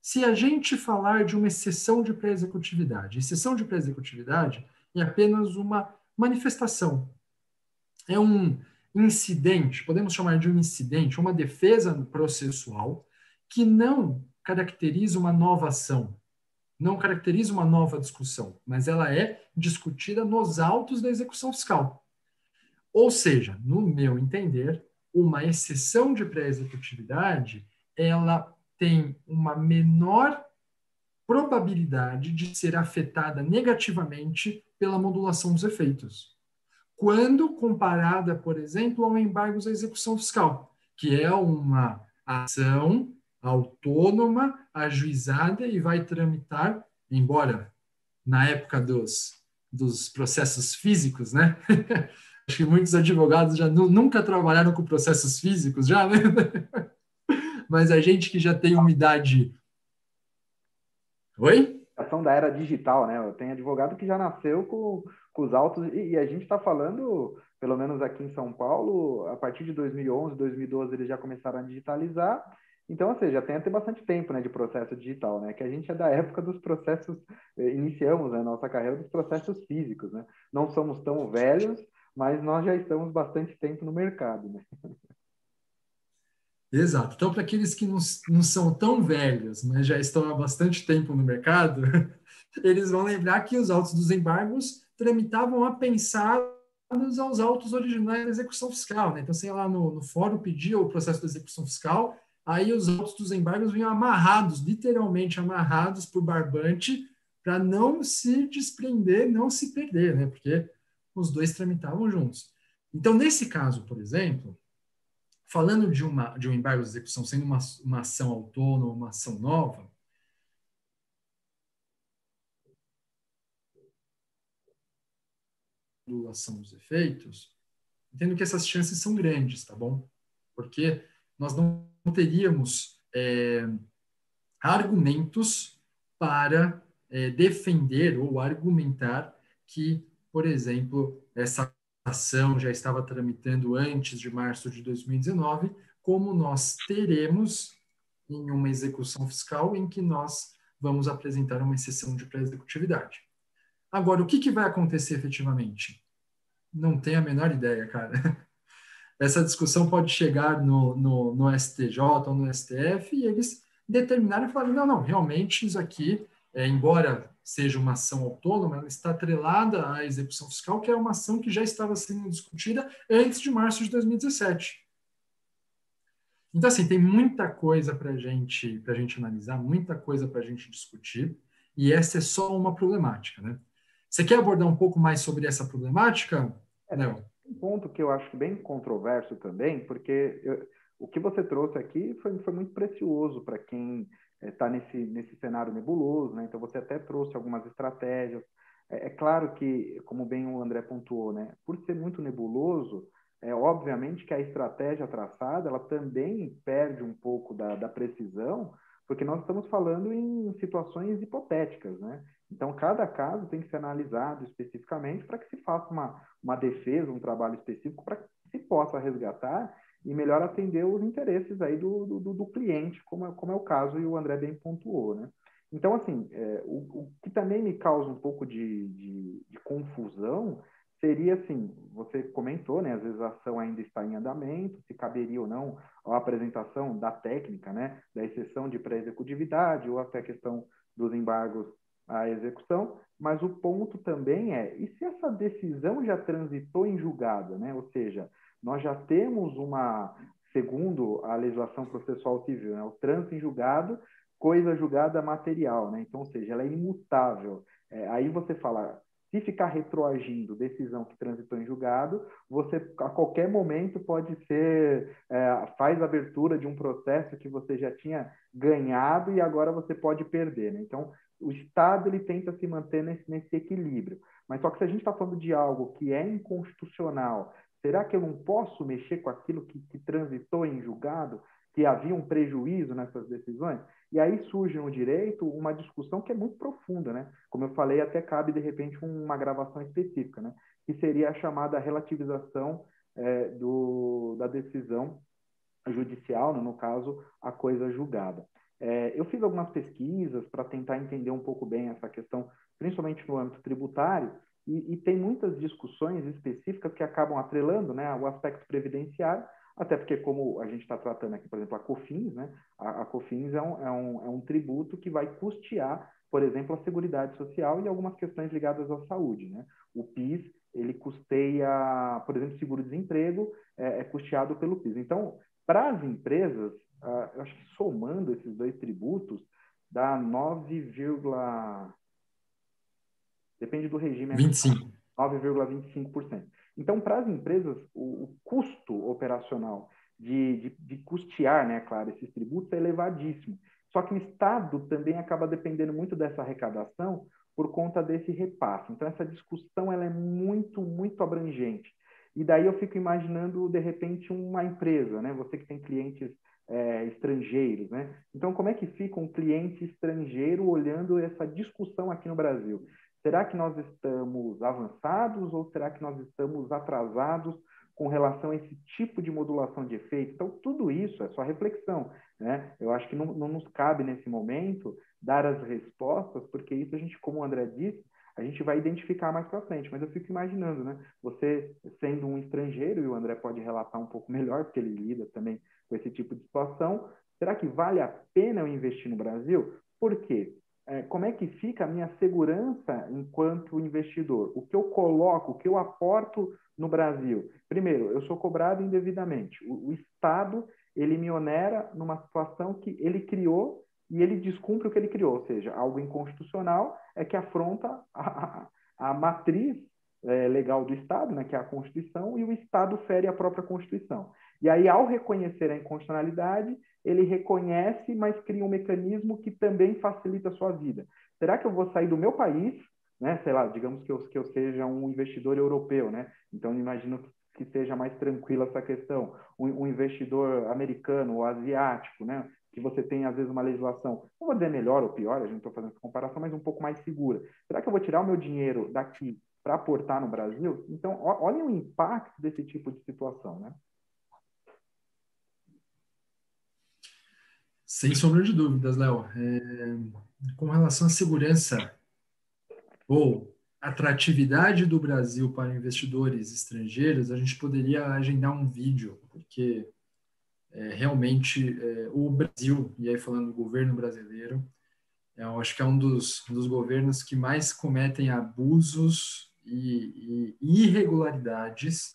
se a gente falar de uma exceção de pré-executividade, exceção de pré-executividade é apenas uma manifestação, é um incidente, podemos chamar de um incidente, uma defesa processual que não caracteriza uma nova ação, não caracteriza uma nova discussão, mas ela é discutida nos autos da execução fiscal. Ou seja, no meu entender, uma exceção de pré-executividade, ela tem uma menor probabilidade de ser afetada negativamente pela modulação dos efeitos, quando comparada, por exemplo, ao embargo à execução fiscal, que é uma ação autônoma, ajuizada e vai tramitar, embora na época dos, dos processos físicos, né? Acho que muitos advogados já nunca trabalharam com processos físicos, já, né? mas a gente que já tem uma idade. Oi? ação da era digital, né? Tem advogado que já nasceu com, com os autos, e, e a gente está falando, pelo menos aqui em São Paulo, a partir de 2011, 2012, eles já começaram a digitalizar. Então, ou seja, tem até bastante tempo né, de processo digital, né? Que a gente é da época dos processos, eh, iniciamos a né, nossa carreira dos processos físicos, né? Não somos tão velhos, mas nós já estamos bastante tempo no mercado, né? Exato. Então, para aqueles que não, não são tão velhos, mas já estão há bastante tempo no mercado, eles vão lembrar que os autos dos embargos tramitavam apensados aos autos originais da execução fiscal. Né? Então, sei lá, no, no fórum pedia o processo de execução fiscal, aí os autos dos embargos vinham amarrados, literalmente amarrados por barbante, para não se desprender, não se perder, né? porque os dois tramitavam juntos. Então, nesse caso, por exemplo, falando de, uma, de um embargo de execução sendo uma, uma ação autônoma, uma ação nova, ação dos efeitos, entendo que essas chances são grandes, tá bom? Porque nós não teríamos é, argumentos para é, defender ou argumentar que, por exemplo, essa ação já estava tramitando antes de março de 2019, como nós teremos em uma execução fiscal em que nós vamos apresentar uma exceção de pré-executividade. Agora, o que, que vai acontecer efetivamente? Não tenho a menor ideia, cara. Essa discussão pode chegar no, no, no STJ ou no STF e eles determinarem e falarem, não, não, realmente isso aqui, é, embora seja uma ação autônoma, ela está atrelada à execução fiscal, que é uma ação que já estava sendo discutida antes de março de 2017. Então, assim, tem muita coisa para gente, a gente analisar, muita coisa para a gente discutir, e essa é só uma problemática, né? Você quer abordar um pouco mais sobre essa problemática, é, Léo? Um ponto que eu acho bem controverso também, porque eu, o que você trouxe aqui foi, foi muito precioso para quem está é, nesse, nesse cenário nebuloso, né? Então você até trouxe algumas estratégias. É, é, claro que, como bem o André pontuou, né? Por ser muito nebuloso, é obviamente que a estratégia traçada ela também perde um pouco da, da precisão, porque nós estamos falando em situações hipotéticas, né? Então, cada caso tem que ser analisado especificamente para que se faça uma, uma defesa, um trabalho específico para que se possa resgatar e melhor atender os interesses aí do, do, do cliente, como é, como é o caso e o André bem pontuou, né? Então, assim, é, o, o, que também me causa um pouco de, de, de, confusão seria, assim, você comentou, né, às vezes a ação ainda está em andamento, se caberia ou não a apresentação da técnica, né, da exceção de pré-executividade ou até a questão dos embargos à execução, mas o ponto também é, e se essa decisão já transitou em julgada, né, ou seja, nós já temos uma, segundo a legislação processual civil, né, o trânsito em julgado, coisa julgada material, né? Então, ou seja, ela é imutável. É, aí você fala, se ficar retroagindo decisão que transitou em julgado, você a qualquer momento pode ser é, faz abertura de um processo que você já tinha ganhado e agora você pode perder. Né? Então, o Estado ele tenta se manter nesse, nesse equilíbrio. Mas só que se a gente está falando de algo que é inconstitucional, Será que eu não posso mexer com aquilo que, que transitou em julgado, que havia um prejuízo nessas decisões? E aí surge no direito uma discussão que é muito profunda, né? Como eu falei, até cabe de repente uma gravação específica, né? Que seria a chamada relativização é, do, da decisão judicial, né? no caso, a coisa julgada. É, eu fiz algumas pesquisas para tentar entender um pouco bem essa questão, principalmente no âmbito tributário, e, e, tem muitas discussões específicas que acabam atrelando né, o aspecto previdenciário, até porque, como a gente está tratando aqui, por exemplo, a COFINS, né, a, a COFINS é um, é, um, é um tributo que vai custear, por exemplo, a Seguridade Social e algumas questões ligadas à saúde. Né? O PIS, ele custeia, por exemplo, seguro-desemprego, é, é, custeado pelo PIS. Então, para as empresas, uh, eu acho que somando esses dois tributos, dá 9, Depende do regime. 25. 9,25%. Então, para as empresas, o, o custo operacional de, de, de, custear, né, claro, esses tributos é elevadíssimo. Só que o Estado também acaba dependendo muito dessa arrecadação por conta desse repasse. Então, essa discussão ela é muito, muito abrangente. E daí eu fico imaginando, de repente, uma empresa, né? Você que tem clientes é, estrangeiros, né? Então, como é que fica um cliente estrangeiro olhando essa discussão aqui no Brasil? Será que nós estamos avançados ou será que nós estamos atrasados com relação a esse tipo de modulação de efeito? Então, tudo isso é só reflexão. Né? Eu acho que não, não nos cabe, nesse momento, dar as respostas, porque isso a gente, como o André disse, a gente vai identificar mais para frente. Mas eu fico imaginando, né? Você sendo um estrangeiro, e o André pode relatar um pouco melhor, porque ele lida também com esse tipo de situação, será que vale a pena eu investir no Brasil? Por quê? É, como é que fica a minha segurança enquanto investidor? O que eu coloco, o que eu aporto no Brasil? Primeiro, eu sou cobrado indevidamente. O, o Estado ele me onera numa situação que ele criou e ele descumpre o que ele criou, ou seja, algo inconstitucional é que afronta a, a, matriz é, legal do Estado, né, que é a Constituição, e o Estado fere a própria Constituição. E aí, ao reconhecer a inconstitucionalidade, ele reconhece, mas cria um mecanismo que também facilita a sua vida. Será que eu vou sair do meu país, né? Sei lá, digamos que eu, que eu seja um investidor europeu, né? Então, imagino que seja mais tranquila essa questão. Um, um investidor americano ou asiático, né? Que você tem, às vezes, uma legislação, não vou dizer melhor ou pior, a gente está fazendo essa comparação, mas um pouco mais segura. Será que eu vou tirar o meu dinheiro daqui para aportar no Brasil? Então, olhem o impacto desse tipo de situação, né? Sem sombra de dúvidas, Léo. É, com relação à segurança ou atratividade do Brasil para investidores estrangeiros, a gente poderia agendar um vídeo, porque é, realmente é, o Brasil, e aí falando do governo brasileiro, é, eu acho que é um dos, um dos governos que mais cometem abusos e, e irregularidades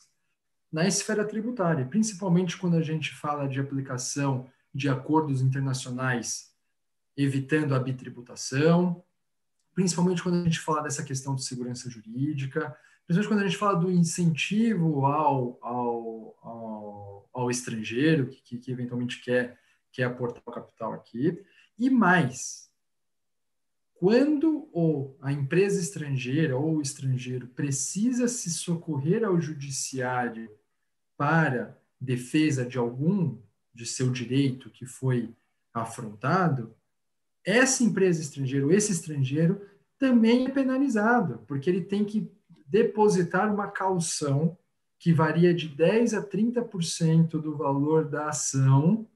na esfera tributária, principalmente quando a gente fala de aplicação de acordos internacionais evitando a bitributação, principalmente quando a gente fala dessa questão de segurança jurídica, principalmente quando a gente fala do incentivo ao, ao, ao, ao estrangeiro que, que, eventualmente quer, quer aportar o capital aqui, e mais, quando o, a empresa estrangeira ou o estrangeiro precisa se socorrer ao judiciário para defesa de algum de seu direito que foi afrontado, essa empresa estrangeira, ou esse estrangeiro, também é penalizado, porque ele tem que depositar uma caução que varia de 10 a 30% do valor da ação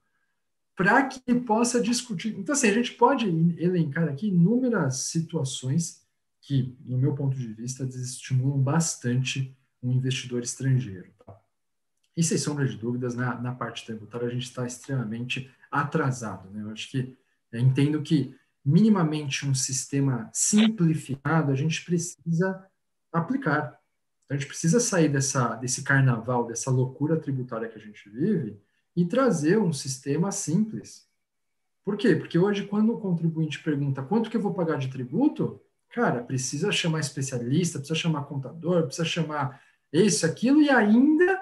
para que ele possa discutir. Então, assim, a gente pode elencar aqui inúmeras situações que, no meu ponto de vista, desestimulam bastante um investidor estrangeiro. Tá? E sem sombra de dúvidas, na, na parte tributária a gente está extremamente atrasado. Né? Eu acho que eu entendo que minimamente um sistema simplificado a gente precisa aplicar. Então, a gente precisa sair dessa, desse carnaval, dessa loucura tributária que a gente vive e trazer um sistema simples. Por quê? Porque hoje, quando o contribuinte pergunta quanto que eu vou pagar de tributo, cara, precisa chamar especialista, precisa chamar contador, precisa chamar isso, aquilo, e ainda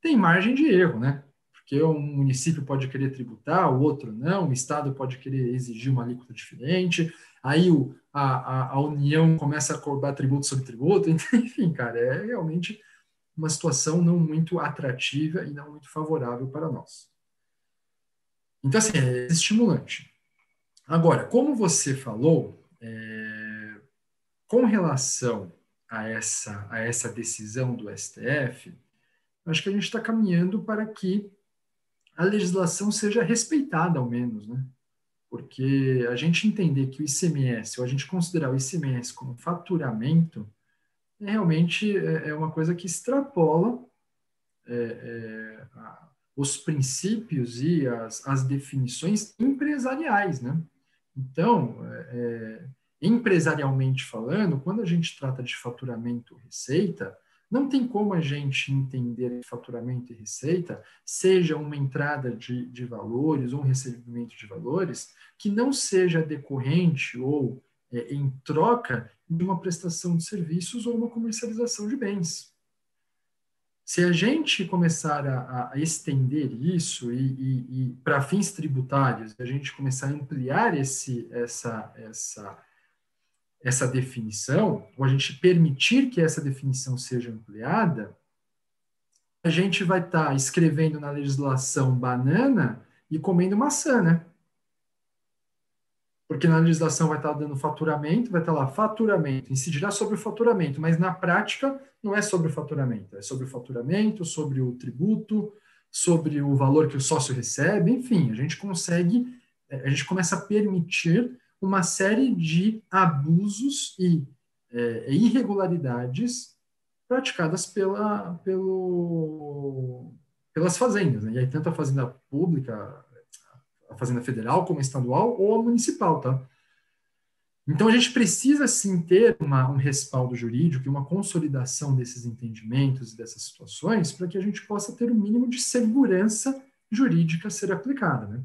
tem margem de erro, né? Porque um município pode querer tributar, o outro não, o Estado pode querer exigir uma alíquota diferente, aí o, a, a, a União começa a cobrar tributo sobre tributo, enfim, cara, é realmente uma situação não muito atrativa e não muito favorável para nós. Então, assim, é estimulante. Agora, como você falou, é, com relação a essa, a essa decisão do STF, acho que a gente está caminhando para que a legislação seja respeitada, ao menos, né? Porque a gente entender que o ICMS, ou a gente considerar o ICMS como faturamento, é realmente é, é uma coisa que extrapola é, é, a, os princípios e as, as definições empresariais, né? Então, é, é, empresarialmente falando, quando a gente trata de faturamento receita, não tem como a gente entender faturamento e receita seja uma entrada de, de valores um recebimento de valores que não seja decorrente ou é, em troca de uma prestação de serviços ou uma comercialização de bens. Se a gente começar a, a estender isso e, e, e para fins tributários, a gente começar a ampliar esse, essa, essa essa definição, ou a gente permitir que essa definição seja ampliada, a gente vai estar tá escrevendo na legislação banana e comendo maçã, né? Porque na legislação vai estar tá dando faturamento, vai estar tá lá faturamento, incidirá sobre o faturamento, mas na prática não é sobre o faturamento, é sobre o faturamento, sobre o tributo, sobre o valor que o sócio recebe, enfim, a gente consegue, a gente começa a permitir uma série de abusos e é, irregularidades praticadas pela, pelo, pelas fazendas, né? e aí tanto a fazenda pública, a fazenda federal como a estadual ou a municipal, tá? Então, a gente precisa, sim, ter uma, um respaldo jurídico e uma consolidação desses entendimentos e dessas situações para que a gente possa ter o um mínimo de segurança jurídica a ser aplicada. Né?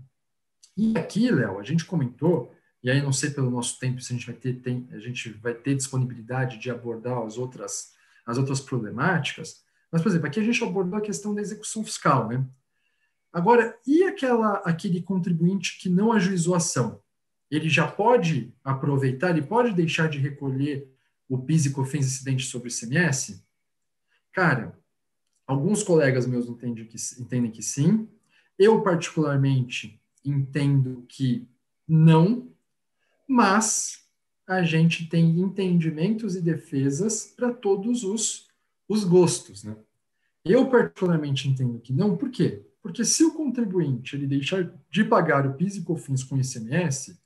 E aqui, Léo, a gente comentou, e aí não sei pelo nosso tempo se a gente vai ter, tem, a gente vai ter disponibilidade de abordar as outras, as outras problemáticas, mas, por exemplo, aqui a gente abordou a questão da execução fiscal. Né? Agora, e aquela, aquele contribuinte que não ajuizou a ação? ele já pode aproveitar, ele pode deixar de recolher o PIS e COFINS incidente sobre o ICMS? Cara, alguns colegas meus entendem que, entendem que sim. Eu, particularmente, entendo que não, mas a gente tem entendimentos e defesas para todos os, os gostos. Né? Eu, particularmente, entendo que não, por quê? Porque se o contribuinte ele deixar de pagar o PIS e COFINS com ICMS,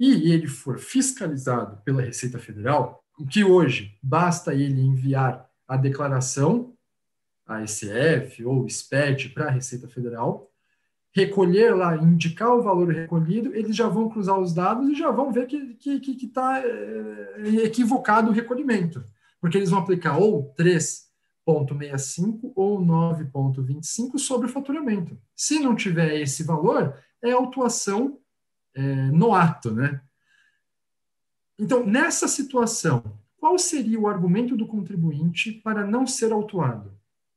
e ele for fiscalizado pela Receita Federal, o que hoje basta ele enviar a declaração, a ECF ou SPED para a Receita Federal, recolher lá, indicar o valor recolhido, eles já vão cruzar os dados e já vão ver que está que, que, tá, é, equivocado o recolhimento, porque eles vão aplicar ou 3,65 ou 9,25 sobre o faturamento. Se não tiver esse valor, é autuação é, no ato, né? Então, nessa situação, qual seria o argumento do contribuinte para não ser autuado?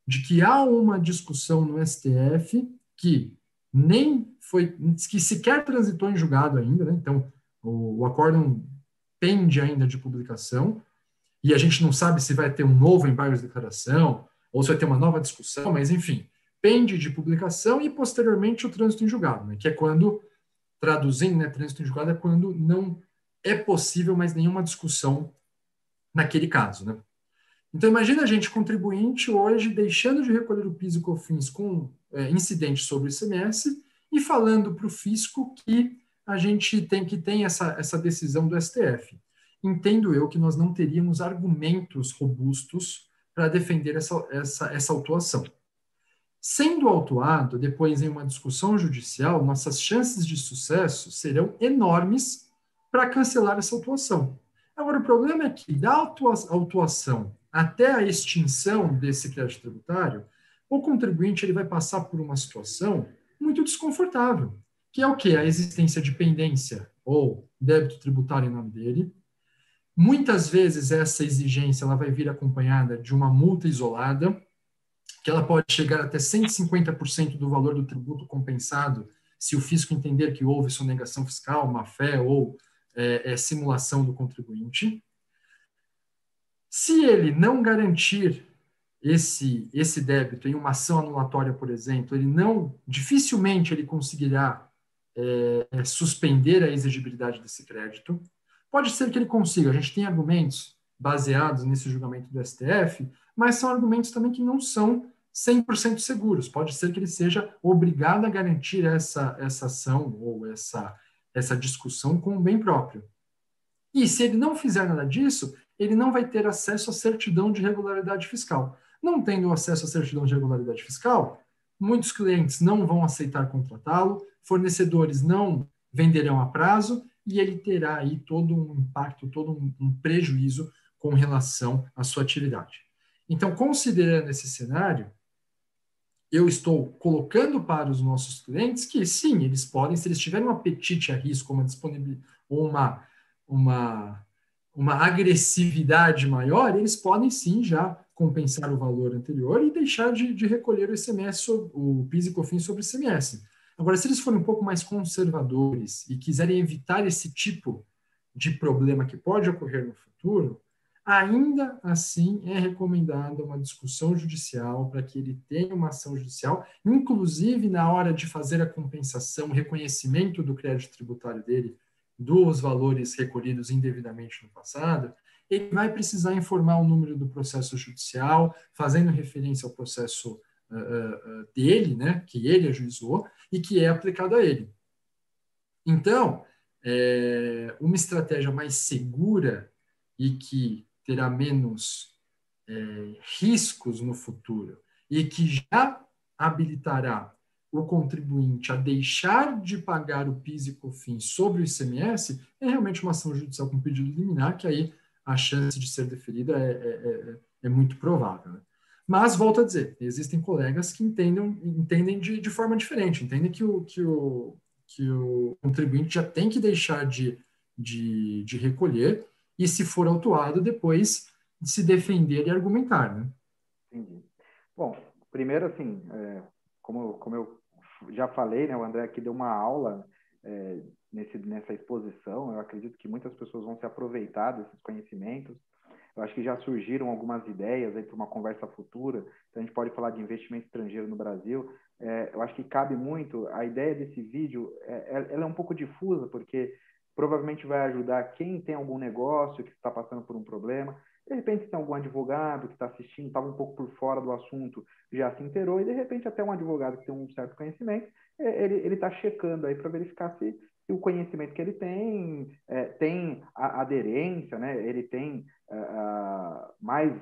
De que há uma discussão no STF que nem foi, que sequer transitou em julgado ainda, né? então o, o acórdão pende ainda de publicação, e a gente não sabe se vai ter um novo embargo de declaração, ou se vai ter uma nova discussão, mas enfim, pende de publicação e posteriormente o trânsito em julgado, né? que é quando traduzindo, né, trânsito em julgado é quando não é possível mais nenhuma discussão naquele caso, né? Então imagina a gente contribuinte hoje deixando de recolher o PIS e COFINS com é, incidente sobre o ICMS e falando para o fisco que a gente tem que tem essa, essa decisão do STF. Entendo eu que nós não teríamos argumentos robustos para defender essa, essa, essa autuação. Sendo autuado, depois em uma discussão judicial, nossas chances de sucesso serão enormes para cancelar essa autuação. Agora, o problema é que da autuação até a extinção desse crédito tributário, o contribuinte ele vai passar por uma situação muito desconfortável, que é o que? A existência de pendência ou débito tributário em nome dele. Muitas vezes essa exigência ela vai vir acompanhada de uma multa isolada, que ela pode chegar até 150% do valor do tributo compensado se o fisco entender que houve sonegação fiscal, má-fé ou é, é, simulação do contribuinte. Se ele não garantir esse, esse débito em uma ação anulatória, por exemplo, ele não, dificilmente ele conseguirá é, suspender a exigibilidade desse crédito. Pode ser que ele consiga, a gente tem argumentos baseados nesse julgamento do STF, mas são argumentos também que não são 100% seguros. Pode ser que ele seja obrigado a garantir essa, essa ação ou essa, essa discussão com o bem próprio. E se ele não fizer nada disso, ele não vai ter acesso à certidão de regularidade fiscal. Não tendo acesso à certidão de regularidade fiscal, muitos clientes não vão aceitar contratá-lo, fornecedores não venderão a prazo e ele terá aí todo um impacto, todo um, um prejuízo com relação à sua atividade. Então, considerando esse cenário, eu estou colocando para os nossos clientes que sim, eles podem, se eles tiverem um apetite a risco, uma disponibilidade, uma, uma, uma agressividade maior, eles podem sim já compensar o valor anterior e deixar de, de recolher o ICMS, o PIS e COFINS sobre o ICMS. Agora, se eles forem um pouco mais conservadores e quiserem evitar esse tipo de problema que pode ocorrer no futuro, ainda assim é recomendada uma discussão judicial para que ele tenha uma ação judicial, inclusive na hora de fazer a compensação, reconhecimento do crédito tributário dele, dos valores recolhidos indevidamente no passado, ele vai precisar informar o número do processo judicial, fazendo referência ao processo uh, uh, dele, né, que ele ajuizou e que é aplicado a ele. Então, é, uma estratégia mais segura e que terá menos é, riscos no futuro e que já habilitará o contribuinte a deixar de pagar o PIS e COFINS sobre o ICMS, é realmente uma ação judicial com pedido liminar, que aí a chance de ser deferida é, é, é, é muito provável. Né? Mas, volto a dizer, existem colegas que entendem, entendem de, de forma diferente, entendem que o, que, o, que o contribuinte já tem que deixar de, de, de recolher e, se for autuado, depois de se defender e argumentar. Né? Entendi. Bom, primeiro, assim, é, como, como eu já falei, né, o André aqui deu uma aula é, nesse, nessa exposição. Eu acredito que muitas pessoas vão se aproveitar desses conhecimentos. Eu acho que já surgiram algumas ideias para uma conversa futura. Então, a gente pode falar de investimento estrangeiro no Brasil. É, eu acho que cabe muito. A ideia desse vídeo, é, é ela é um pouco difusa, porque provavelmente vai ajudar quem tem algum negócio que está passando por um problema. De repente, tem algum advogado que está assistindo, estava um pouco por fora do assunto, já se inteirou, e de repente até um advogado que tem um certo conhecimento, é, ele está checando aí para verificar se, o conhecimento que ele tem é, tem a, aderência, né? ele tem uh, mais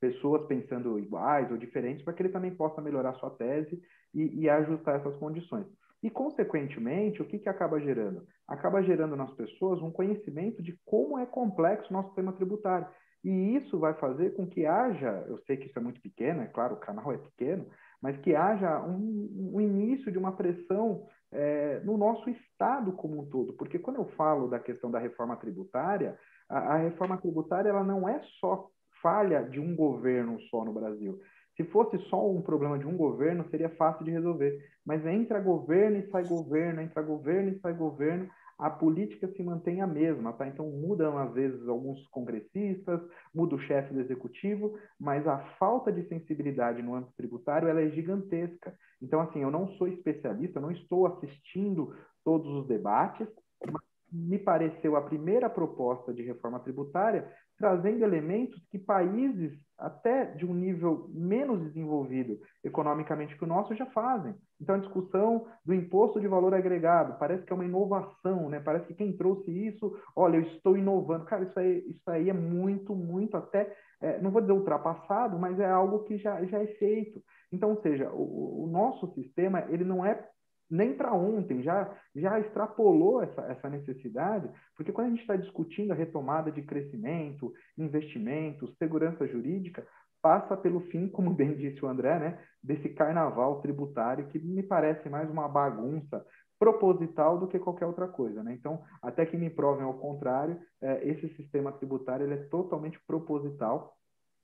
pessoas pensando iguais ou diferentes, para que ele também possa melhorar sua tese e, e ajustar essas condições. E, consequentemente, o que, que acaba gerando? Acaba gerando nas pessoas um conhecimento de como é complexo o nosso sistema tributário. E isso vai fazer com que haja, eu sei que isso é muito pequeno, é claro, o canal é pequeno, mas que haja um, um início de uma pressão é, no nosso Estado como um todo. Porque quando eu falo da questão da reforma tributária, a, a reforma tributária ela não é só falha de um governo só no Brasil. Se fosse só um problema de um governo, seria fácil de resolver. Mas entra governo e sai governo, entra governo e sai governo, a política se mantém a mesma, tá? Então mudam às vezes alguns congressistas, muda o chefe do executivo, mas a falta de sensibilidade no âmbito tributário ela é gigantesca. Então assim, eu não sou especialista, não estou assistindo todos os debates, mas me pareceu a primeira proposta de reforma tributária trazendo elementos que países até de um nível menos desenvolvido economicamente que o nosso já fazem. Então, a discussão do imposto de valor agregado parece que é uma inovação, né? Parece que quem trouxe isso, olha, eu estou inovando. Cara, isso aí, isso aí é muito, muito até, é, não vou dizer ultrapassado, mas é algo que já, já é feito. Então, ou seja, o, o nosso sistema, ele não é nem para ontem, já, já extrapolou essa, essa necessidade, porque quando a gente está discutindo a retomada de crescimento, investimentos, segurança jurídica, passa pelo fim, como bem disse o André, né, desse carnaval tributário que me parece mais uma bagunça proposital do que qualquer outra coisa. Né? Então, até que me provem ao contrário, é, esse sistema tributário ele é totalmente proposital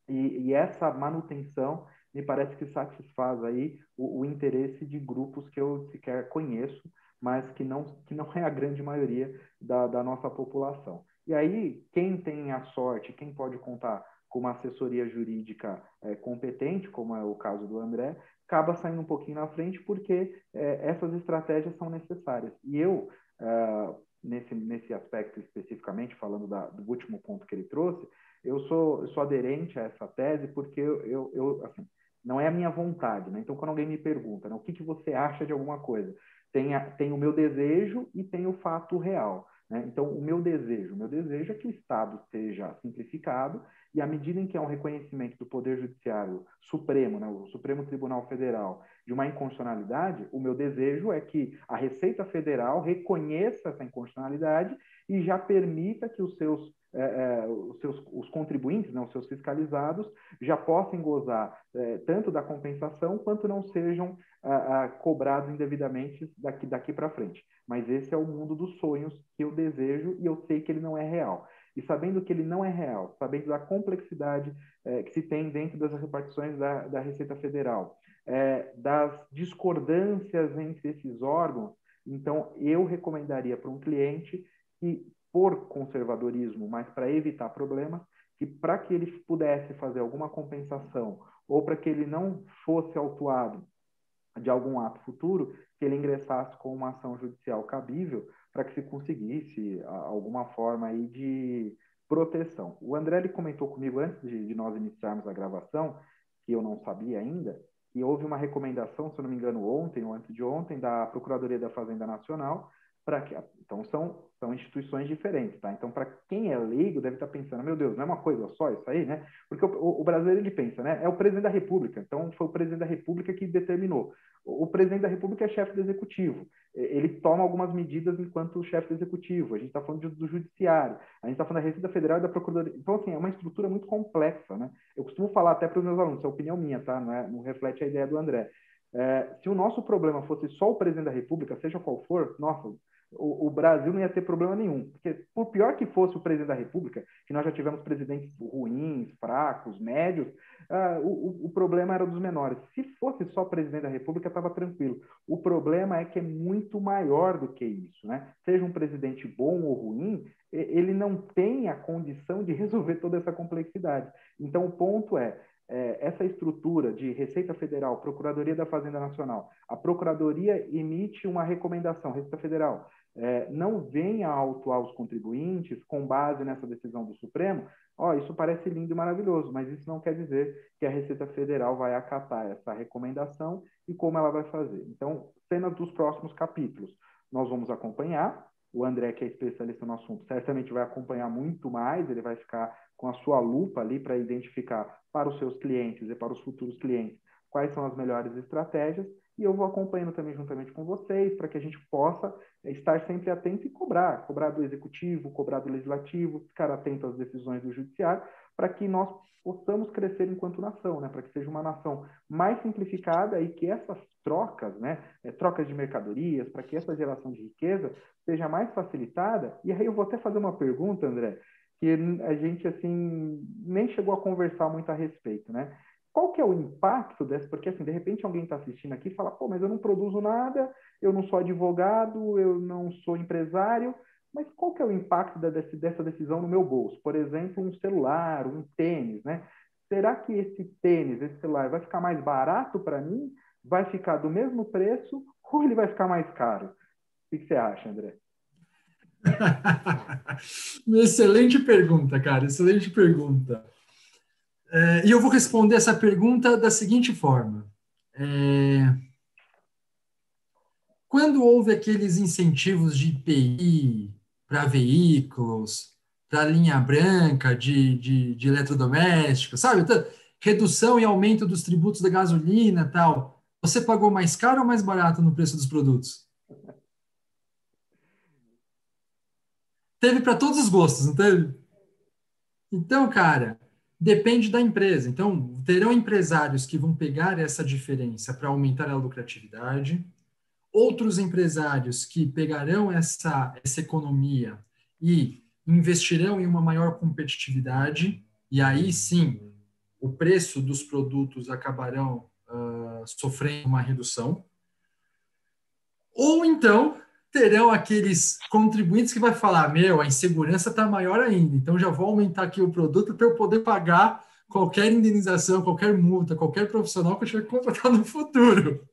e, e essa manutenção me parece que satisfaz aí o, o, interesse de grupos que eu sequer conheço, mas que não, que não é a grande maioria da, da nossa população. E aí, quem tem a sorte, quem pode contar com uma assessoria jurídica é, competente, como é o caso do André, acaba saindo um pouquinho na frente porque é, essas estratégias são necessárias. E eu, é, nesse, nesse aspecto especificamente, falando da, do último ponto que ele trouxe, eu sou, eu sou aderente a essa tese porque eu, eu, eu assim, não é a minha vontade. Né? Então, quando alguém me pergunta né, o que, que você acha de alguma coisa, tem, a, tem o meu desejo e tem o fato real. Né? Então, o meu desejo, o meu desejo é que o Estado seja simplificado e à medida em que há um reconhecimento do Poder Judiciário Supremo, né, o Supremo Tribunal Federal, de uma inconstitucionalidade, o meu desejo é que a Receita Federal reconheça essa inconstitucionalidade e já permita que os seus é, é, os, seus, os contribuintes, né, os seus fiscalizados, já possam gozar é, tanto da compensação quanto não sejam a, cobrados indevidamente daqui, daqui para frente. Mas esse é o mundo dos sonhos que eu desejo e eu sei que ele não é real. E sabendo que ele não é real, sabendo da complexidade que se tem dentro das repartições da, da Receita Federal, das discordâncias entre esses órgãos, então eu recomendaria para um cliente que por conservadorismo, mas para evitar problemas, que para que ele pudesse fazer alguma compensação ou para que ele não fosse autuado de algum ato futuro, que ele ingressasse com uma ação judicial cabível para que se conseguisse alguma forma aí de proteção. O André ele comentou comigo antes de, de nós iniciarmos a gravação, que eu não sabia ainda, e houve uma recomendação, se eu não me engano, ontem ou antes de ontem, da Procuradoria da Fazenda Nacional, para que então são, são instituições diferentes, tá? Então, para quem é leigo, deve estar tá pensando, meu Deus, não é uma coisa só isso aí, né? Porque o, o, brasileiro, ele pensa, né? É o presidente da República, então foi o presidente da República que determinou. O, o presidente da República é chefe do executivo, ele toma algumas medidas enquanto chefe do executivo, a gente está falando do, do judiciário, a gente está falando da Receita Federal e da Procuradoria. Então, assim, é uma estrutura muito complexa, né? Eu costumo falar até para os meus alunos, isso é opinião minha, tá? Não, é, não reflete a ideia do André. É, se o nosso problema fosse só o presidente da República, seja qual for, nossa, o, o, Brasil não ia ter problema nenhum. Porque, por pior que fosse o presidente da República, que nós já tivemos presidentes ruins, fracos, médios, uh, o, o, problema era dos menores. Se fosse só presidente da República, estava tranquilo. O problema é que é muito maior do que isso. Né? Seja um presidente bom ou ruim, ele não tem a condição de resolver toda essa complexidade. Então, o ponto é, é, essa estrutura de Receita Federal, Procuradoria da Fazenda Nacional, a Procuradoria emite uma recomendação, Receita Federal, é, não venha autuar os contribuintes com base nessa decisão do Supremo, ó, isso parece lindo e maravilhoso, mas isso não quer dizer que a Receita Federal vai acatar essa recomendação e como ela vai fazer. Então, cenas dos próximos capítulos, nós vamos acompanhar. O André, que é especialista no assunto, certamente vai acompanhar muito mais, ele vai ficar com a sua lupa ali para identificar para os seus clientes e para os futuros clientes quais são as melhores estratégias e eu vou acompanhando também juntamente com vocês para que a gente possa estar sempre atento e cobrar, cobrar do executivo, cobrar do legislativo, ficar atento às decisões do judiciário, para que nós possamos crescer enquanto nação, né? Para que seja uma nação mais simplificada e que essas trocas, né, é, trocas de mercadorias, para que essa geração de riqueza seja mais facilitada. E aí eu vou até fazer uma pergunta, André, que a gente assim nem chegou a conversar muito a respeito, né? Qual que é o impacto dessa? Porque, assim, de repente alguém está assistindo aqui e fala, pô, mas eu não produzo nada, eu não sou advogado, eu não sou empresário, mas qual que é o impacto dessa decisão no meu bolso? Por exemplo, um celular, um tênis, né? Será que esse tênis, esse celular, vai ficar mais barato para mim? Vai ficar do mesmo preço ou ele vai ficar mais caro? O que você acha, André? excelente pergunta, cara, excelente pergunta. É, e eu vou responder essa pergunta da seguinte forma. É, quando houve aqueles incentivos de IPI para veículos, para linha branca de, de, de eletrodomésticos, sabe? Então, redução e aumento dos tributos da gasolina tal. Você pagou mais caro ou mais barato no preço dos produtos? Teve para todos os gostos, não teve? Então, cara, Depende da empresa. Então, terão empresários que vão pegar essa diferença para aumentar a lucratividade, outros empresários que pegarão essa, essa economia e investirão em uma maior competitividade, e aí sim o preço dos produtos acabarão uh, sofrendo uma redução. Ou então terão aqueles contribuintes que vai falar, meu, a insegurança está maior ainda, então já vou aumentar aqui o produto para eu poder pagar qualquer indenização, qualquer multa, qualquer profissional que eu tiver que contratar no futuro.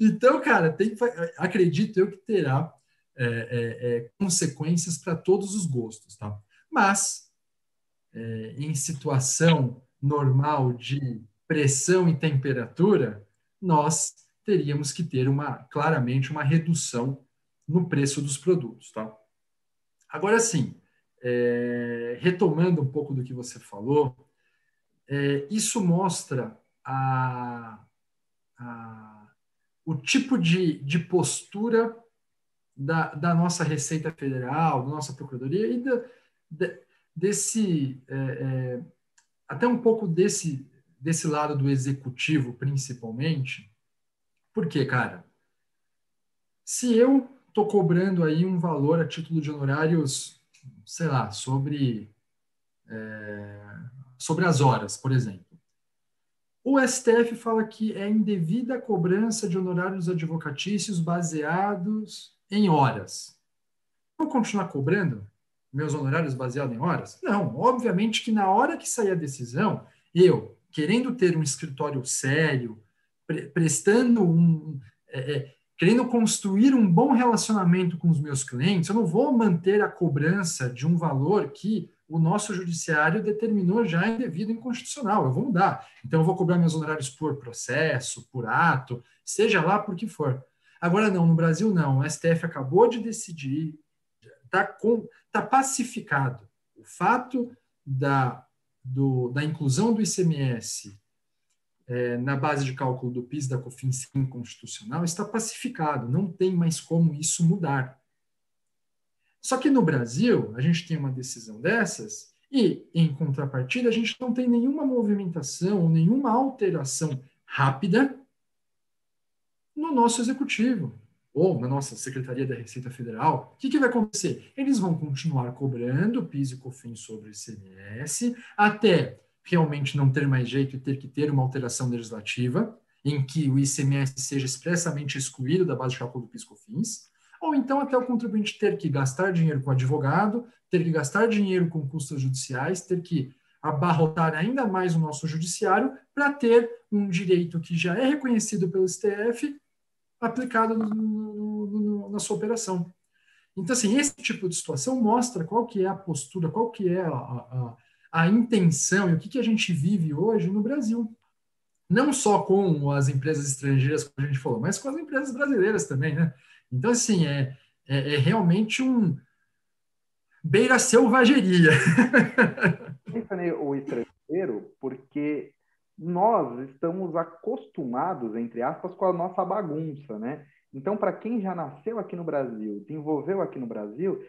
Então, cara, tem, acredito eu que terá é, é, é, consequências para todos os gostos, tá? Mas, é, em situação normal de pressão e temperatura, nós teríamos que ter uma claramente uma redução no preço dos produtos. Tá? Agora sim, é, retomando um pouco do que você falou, é, isso mostra a, a, o tipo de, de postura da, da, nossa Receita Federal, da nossa Procuradoria e da, de, desse, é, é, até um pouco desse, desse lado do executivo, principalmente. Por quê, cara? Se eu estou cobrando aí um valor a título de honorários, sei lá, sobre, é, sobre as horas, por exemplo. O STF fala que é indevida cobrança de honorários advocatícios baseados em horas. Vou continuar cobrando meus honorários baseados em horas? Não, obviamente que na hora que sair a decisão, eu, querendo ter um escritório sério, pre prestando um. É, é querendo construir um bom relacionamento com os meus clientes, eu não vou manter a cobrança de um valor que o nosso judiciário determinou já indevido inconstitucional. Eu vou mudar. Então, eu vou cobrar meus honorários por processo, por ato, seja lá por que for. Agora, não, no Brasil, não. O STF acabou de decidir, está tá pacificado. O fato da, do, da inclusão do ICMS é, na base de cálculo do PIS da COFINS inconstitucional está pacificado, não tem mais como isso mudar. Só que no Brasil, a gente tem uma decisão dessas e, em contrapartida, a gente não tem nenhuma movimentação, nenhuma alteração rápida no nosso executivo ou na nossa Secretaria da Receita Federal, o que, que vai acontecer? Eles vão continuar cobrando PIS e COFINS sobre o ICMS até realmente não ter mais jeito e ter que ter uma alteração legislativa em que o ICMS seja expressamente excluído da base de cálculo do PIS e COFINS, ou então até o contribuinte ter que gastar dinheiro com advogado, ter que gastar dinheiro com custas judiciais, ter que abarrotar ainda mais o nosso judiciário para ter um direito que já é reconhecido pelo STF aplicado no, no, no, na sua operação. Então, assim, esse tipo de situação mostra qual que é a postura, qual que é a, a, a intenção e o que, que a gente vive hoje no Brasil. Não só com as empresas estrangeiras, como a gente falou, mas com as empresas brasileiras também, né? Então, assim, é, é, é realmente um beira selvageria. Mencionei o estrangeiro porque nós estamos acostumados, entre aspas, com a nossa bagunça, né? Então, para quem já nasceu aqui no Brasil, desenvolveu aqui no Brasil,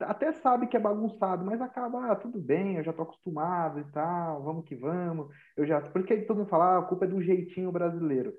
até sabe que é bagunçado, mas acaba, ah, tudo bem, eu já estou acostumado e tal, vamos que vamos. Eu já, porque todo mundo fala, ah, a culpa é do jeitinho brasileiro.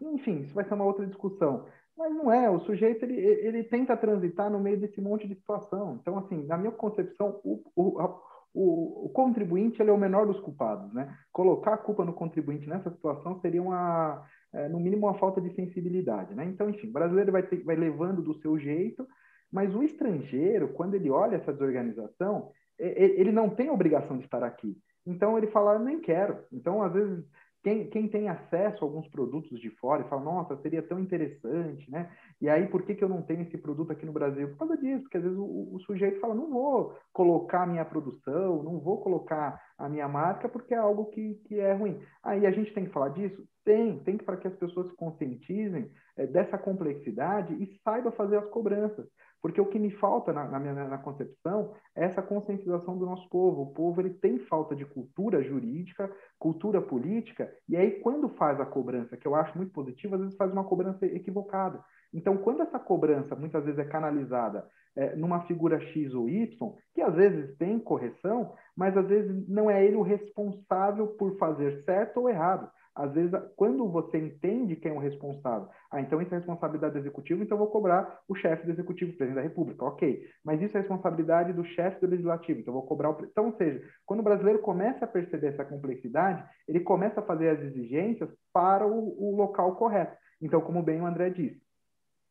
Enfim, isso vai ser uma outra discussão. Mas não é, o sujeito ele, ele tenta transitar no meio desse monte de situação. Então, assim, na minha concepção, o, o, a, o, o, contribuinte ele é o menor dos culpados, né? Colocar a culpa no contribuinte nessa situação seria uma, é, no mínimo, uma falta de sensibilidade, né? Então, enfim, o brasileiro vai, ter, vai levando do seu jeito, mas o estrangeiro, quando ele olha essa desorganização, ele não tem obrigação de estar aqui. Então ele fala, nem quero. Então, às vezes, quem, quem tem acesso a alguns produtos de fora e fala, nossa, seria tão interessante, né? E aí, por que, que eu não tenho esse produto aqui no Brasil? Por causa disso, porque às vezes o, o sujeito fala, não vou colocar a minha produção, não vou colocar a minha marca, porque é algo que, que é ruim. Aí a gente tem que falar disso? Tem, tem que para que as pessoas se conscientizem é, dessa complexidade e saibam fazer as cobranças. Porque o que me falta na, na minha na concepção é essa conscientização do nosso povo. O povo ele tem falta de cultura jurídica, cultura política, e aí quando faz a cobrança, que eu acho muito positiva, às vezes faz uma cobrança equivocada. Então, quando essa cobrança muitas vezes é canalizada é, numa figura X ou Y, que às vezes tem correção, mas às vezes não é ele o responsável por fazer certo ou errado. Às vezes, quando você entende quem é o responsável, ah, então isso é responsabilidade do executivo, então eu vou cobrar o chefe do executivo, o presidente da república, ok. Mas isso é responsabilidade do chefe do legislativo, então eu vou cobrar o... Então, ou seja, quando o brasileiro começa a perceber essa complexidade, ele começa a fazer as exigências para o, o local correto. Então, como bem o André disse,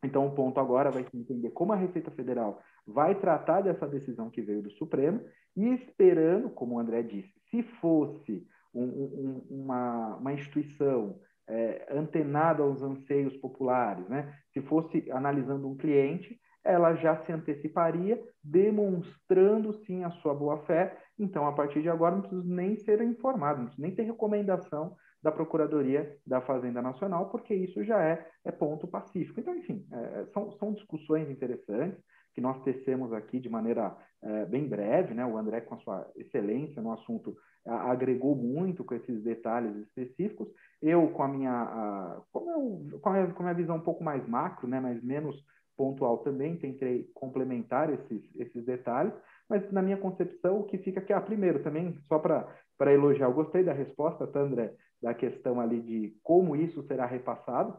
então, o ponto agora vai ser entender como a Receita Federal vai tratar dessa decisão que veio do Supremo e esperando, como o André disse, se fosse um, um, uma, uma instituição é, antenada aos anseios populares, né? se fosse analisando um cliente, ela já se anteciparia, demonstrando sim a sua boa-fé. Então, a partir de agora, não precisa nem ser informado, não nem ter recomendação da Procuradoria da Fazenda Nacional, porque isso já é, é ponto pacífico. Então, enfim, é, são, são discussões interessantes que nós tecemos aqui de maneira é, bem breve, né? O André, com a sua excelência no assunto, agregou muito com esses detalhes específicos. Eu, com a minha, a, com, a minha, com a minha visão um pouco mais macro, né? Mas menos pontual também, tentei complementar esses, esses detalhes. Mas, na minha concepção, o que fica aqui, ah, primeiro, também, só para elogiar, eu gostei da resposta, tá, André, da questão ali de como isso será repassado,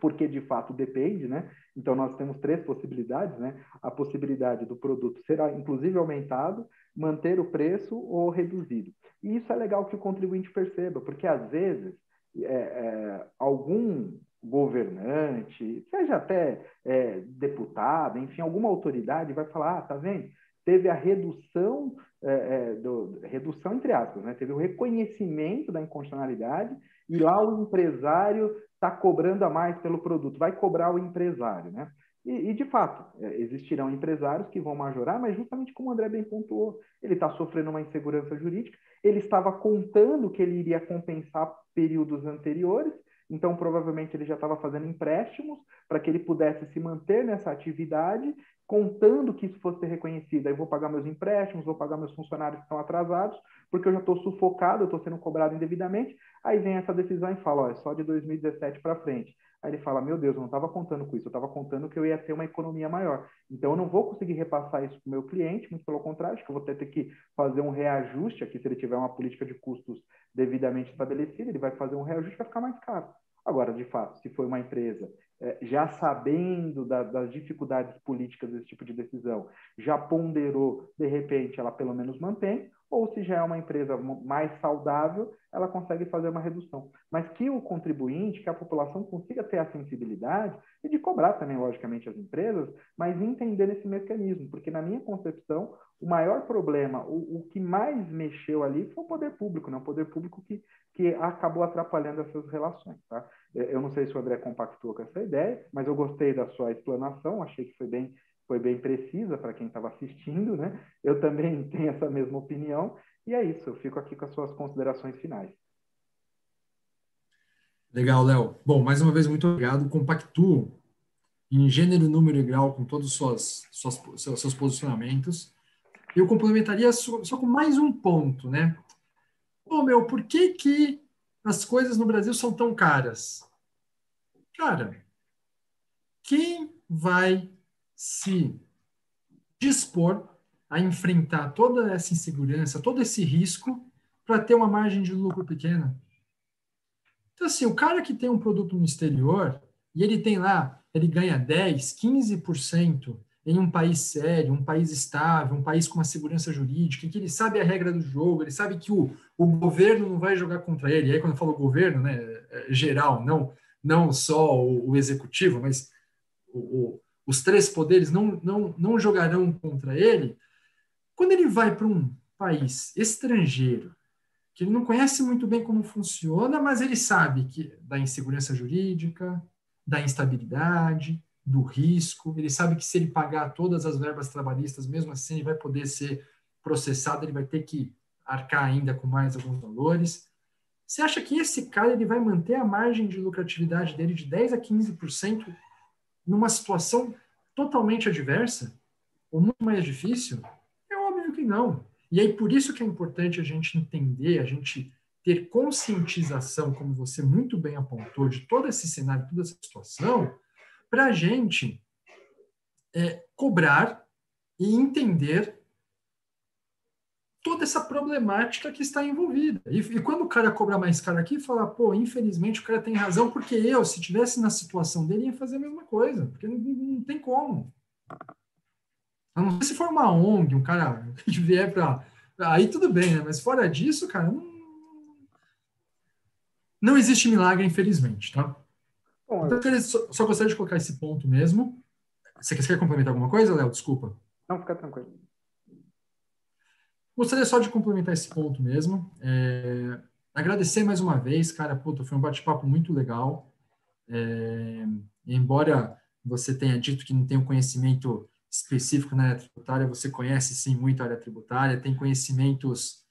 porque de fato depende, né? Então nós temos três possibilidades, né? A possibilidade do produto será inclusive aumentado, manter o preço ou reduzido. E isso é legal que o contribuinte perceba, porque às vezes é, é, algum governante, seja até é, deputado, enfim, alguma autoridade vai falar, ah, tá vendo? Teve a redução, é, é, do, redução entre aspas, né? Teve o reconhecimento da inconstitucionalidade e lá o empresário está cobrando a mais pelo produto, vai cobrar o empresário, né? E, e, de fato, é, existirão empresários que vão majorar, mas justamente como o André bem pontuou, ele está sofrendo uma insegurança jurídica, ele estava contando que ele iria compensar períodos anteriores, então provavelmente ele já estava fazendo empréstimos para que ele pudesse se manter nessa atividade. contando que isso fosse reconhecido. Aí vou pagar meus empréstimos, vou pagar meus funcionários que estão atrasados, porque eu já estou sufocado, eu estou sendo cobrado indevidamente. Aí vem essa decisão e fala, ó, é só de 2017 para frente. Aí ele fala, meu Deus, eu não estava contando com isso, eu estava contando que eu ia ter uma economia maior. Então eu não vou conseguir repassar isso para o meu cliente, muito pelo contrário, acho que eu vou ter que fazer um reajuste aqui, se ele tiver uma política de custos devidamente estabelecida, ele vai fazer um reajuste para ficar mais caro. Agora, de fato, se foi uma empresa é, já sabendo da, das dificuldades políticas desse tipo de decisão, já ponderou, de repente ela pelo menos mantém, ou se já é uma empresa mais saudável, ela consegue fazer uma redução. Mas que o contribuinte, que a população consiga ter a sensibilidade e de cobrar também, logicamente, as empresas, mas entender esse mecanismo, porque na minha concepção, o maior problema, o, o que mais mexeu ali foi o poder público, né? o poder público que, que acabou atrapalhando essas relações. Tá? Eu não sei se o André compactou com essa ideia, mas eu gostei da sua explanação, achei que foi bem foi bem precisa para quem estava assistindo, né? Eu também tenho essa mesma opinião, e é isso, eu fico aqui com as suas considerações finais. Legal, Léo. Bom, mais uma vez, muito obrigado. Compactuo em gênero, número e grau com todos os suas, suas, seus, seus posicionamentos. Eu complementaria só, só, com mais um ponto, né? Bom, meu, por que, que as coisas no Brasil são tão caras? Cara, quem vai se dispor a enfrentar toda essa insegurança, todo esse risco, para ter uma margem de lucro pequena. Então, assim, o cara que tem um produto no exterior e ele tem lá, ele ganha 10, 15% em um país sério, um país estável, um país com uma segurança jurídica, em que ele sabe a regra do jogo, ele sabe que o, o governo não vai jogar contra ele. E aí, quando eu falo governo, né, é geral, não, não só o, o executivo, mas o, os três poderes não, não, não jogarão contra ele, quando ele vai para um país estrangeiro, que ele não conhece muito bem como funciona, mas ele sabe que da insegurança jurídica, da instabilidade, do risco, ele sabe que se ele pagar todas as verbas trabalhistas, mesmo assim ele vai poder ser processado, ele vai ter que arcar ainda com mais alguns valores. Você acha que esse cara ele vai manter a margem de lucratividade dele de 10 a 15% numa situação totalmente adversa ou muito mais difícil? Não. E aí por isso que é importante a gente entender, a gente ter conscientização, como você muito bem apontou, de todo esse cenário, toda essa situação, para a gente é, cobrar e entender toda essa problemática que está envolvida. E, e, quando o cara cobra mais caro aqui, fala, pô, infelizmente o cara tem razão, porque eu, se tivesse na situação dele, ia fazer a mesma coisa, porque não, não tem como. A não ser se for uma ONG, um cara que vier para. Aí tudo bem, né? Mas fora disso, cara, não, não existe milagre, infelizmente, tá? Bom, então, eu só, só gostaria de colocar esse ponto mesmo. Você quer, você quer complementar alguma coisa, Léo? Desculpa. Não, fica tranquilo. Gostaria só de complementar esse ponto mesmo. É, agradecer mais uma vez, cara, puta, foi um bate-papo muito legal. É, embora você tenha dito que não tem um conhecimento específico na área tributária, você conhece sim muito a área tributária, tem conhecimentos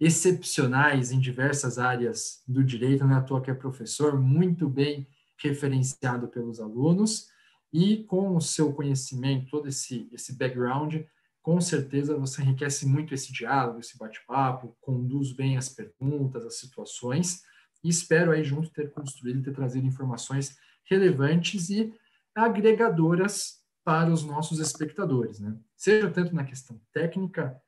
excepcionais em diversas áreas do direito, não é à toa que é professor, muito bem referenciado pelos alunos, e com o seu conhecimento, todo esse, esse background, com certeza você enriquece muito esse diálogo, esse bate-papo, conduz bem as perguntas, as situações, e espero aí junto ter construído, ter trazido informações relevantes e agregadoras para os nossos espectadores, né? Seja tanto na questão técnica,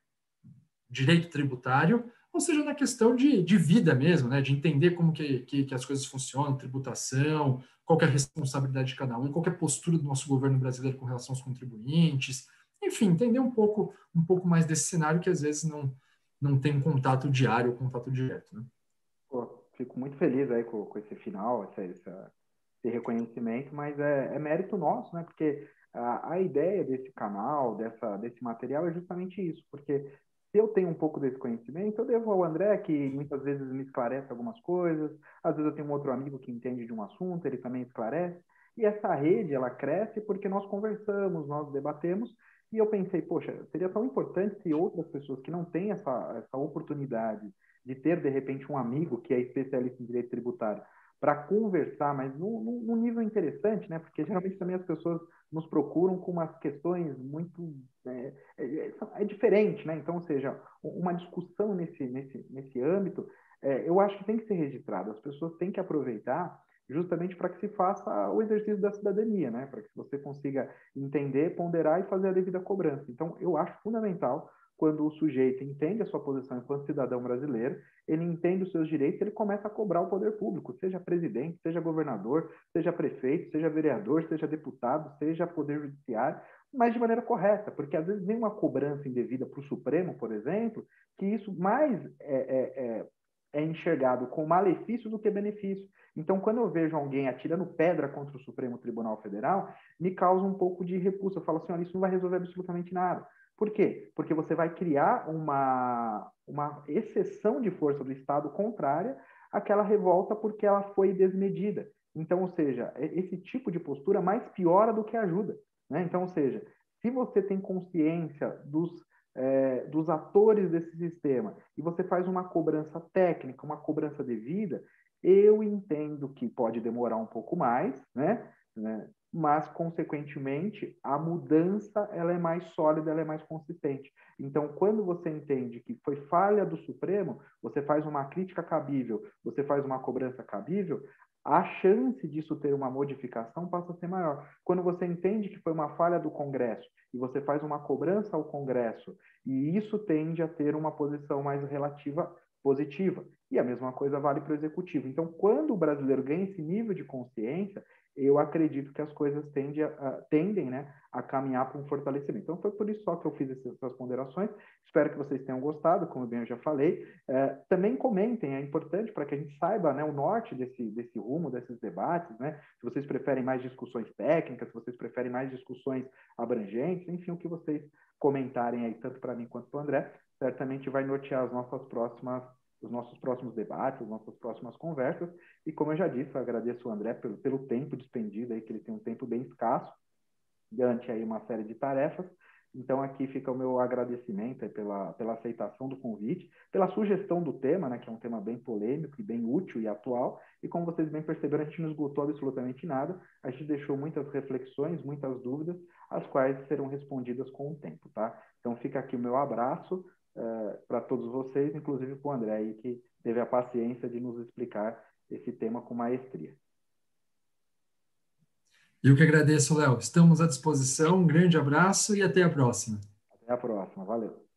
direito tributário, ou seja na questão de, de vida mesmo, né? De entender como que, que, que as coisas funcionam, tributação, qual é a responsabilidade de cada um, qual é a postura do nosso governo brasileiro com relação aos contribuintes, enfim, entender um pouco, um pouco mais desse cenário que às vezes não, não tem um contato diário, um contato direto. Né? Pô, fico muito feliz aí com, com esse final, essa, essa, esse reconhecimento, mas é, é, mérito nosso, né? Porque a, ideia desse canal, dessa, desse material é justamente isso, porque se eu tenho um pouco desse conhecimento, eu devo ao André, que muitas vezes me esclarece algumas coisas, às vezes eu tenho um outro amigo que entende de um assunto, ele também esclarece, e essa rede, ela cresce porque nós conversamos, nós debatemos, e eu pensei, poxa, seria tão importante se outras pessoas que não têm essa, essa oportunidade de ter, de repente, um amigo que é especialista em direito tributário para conversar, mas num, num nível interessante, né? Porque geralmente também as pessoas nos procuram com umas questões muito é, é, é, diferente, né? Então, ou seja, uma discussão nesse nesse nesse âmbito, é, eu acho que tem que ser registrada. As pessoas têm que aproveitar justamente para que se faça o exercício da cidadania, né? Para que você consiga entender, ponderar e fazer a devida cobrança. Então, eu acho fundamental quando o sujeito entende a sua posição enquanto cidadão brasileiro, ele entende os seus direitos, ele começa a cobrar o poder público, seja presidente, seja governador, seja prefeito, seja vereador, seja deputado, seja poder judiciário, mas de maneira correta, porque às vezes vem uma cobrança indevida para o Supremo, por exemplo, que isso mais é, é, é, é enxergado com malefício do que benefício. Então, quando eu vejo alguém atirando pedra contra o Supremo Tribunal Federal, me causa um pouco de repulsa. Eu falo assim, olha, isso não vai resolver absolutamente nada. Por quê? Porque você vai criar uma, uma exceção de força do Estado contrária àquela revolta porque ela foi desmedida. Então, ou seja, esse tipo de postura mais piora do que ajuda. Né? Então, ou seja, se você tem consciência dos, é, dos atores desse sistema e você faz uma cobrança técnica, uma cobrança devida, eu entendo que pode demorar um pouco mais, né? né? Mas consequentemente a mudança ela é mais sólida, ela é mais consistente. Então, quando você entende que foi falha do Supremo, você faz uma crítica cabível, você faz uma cobrança cabível, a chance disso ter uma modificação passa a ser maior. Quando você entende que foi uma falha do Congresso e você faz uma cobrança ao Congresso, e isso tende a ter uma posição mais relativa positiva. E a mesma coisa vale para o executivo. Então, quando o brasileiro ganha esse nível de consciência, eu acredito que as coisas tendem a, tendem né, a caminhar para um fortalecimento. Então, foi por isso só que eu fiz essas ponderações. Espero que vocês tenham gostado, como bem eu já falei. É, também comentem, é importante para que a gente saiba né, o norte desse, desse rumo, desses debates, né? se vocês preferem mais discussões técnicas, se vocês preferem mais discussões abrangentes, enfim, o que vocês comentarem aí, tanto para mim quanto para o André, certamente vai nortear as nossas próximas os nossos próximos debates, as nossas próximas conversas. E como eu já disse, eu agradeço o André pelo, pelo tempo despendido aí, que ele tem um tempo bem escasso, diante aí uma série de tarefas. Então aqui fica o meu agradecimento pela, pela aceitação do convite, pela sugestão do tema, né, que é um tema bem polêmico e bem útil e atual. E como vocês bem perceberam, a gente não esgotou absolutamente nada. A gente deixou muitas reflexões, muitas dúvidas, as quais serão respondidas com o tempo, tá? Então fica aqui o meu abraço, uh, para todos vocês, inclusive para o André, aí, que teve a paciência de nos explicar esse tema com maestria. Eu que agradeço, Léo. Estamos à disposição. Um grande abraço e até a próxima. Até a próxima. Valeu.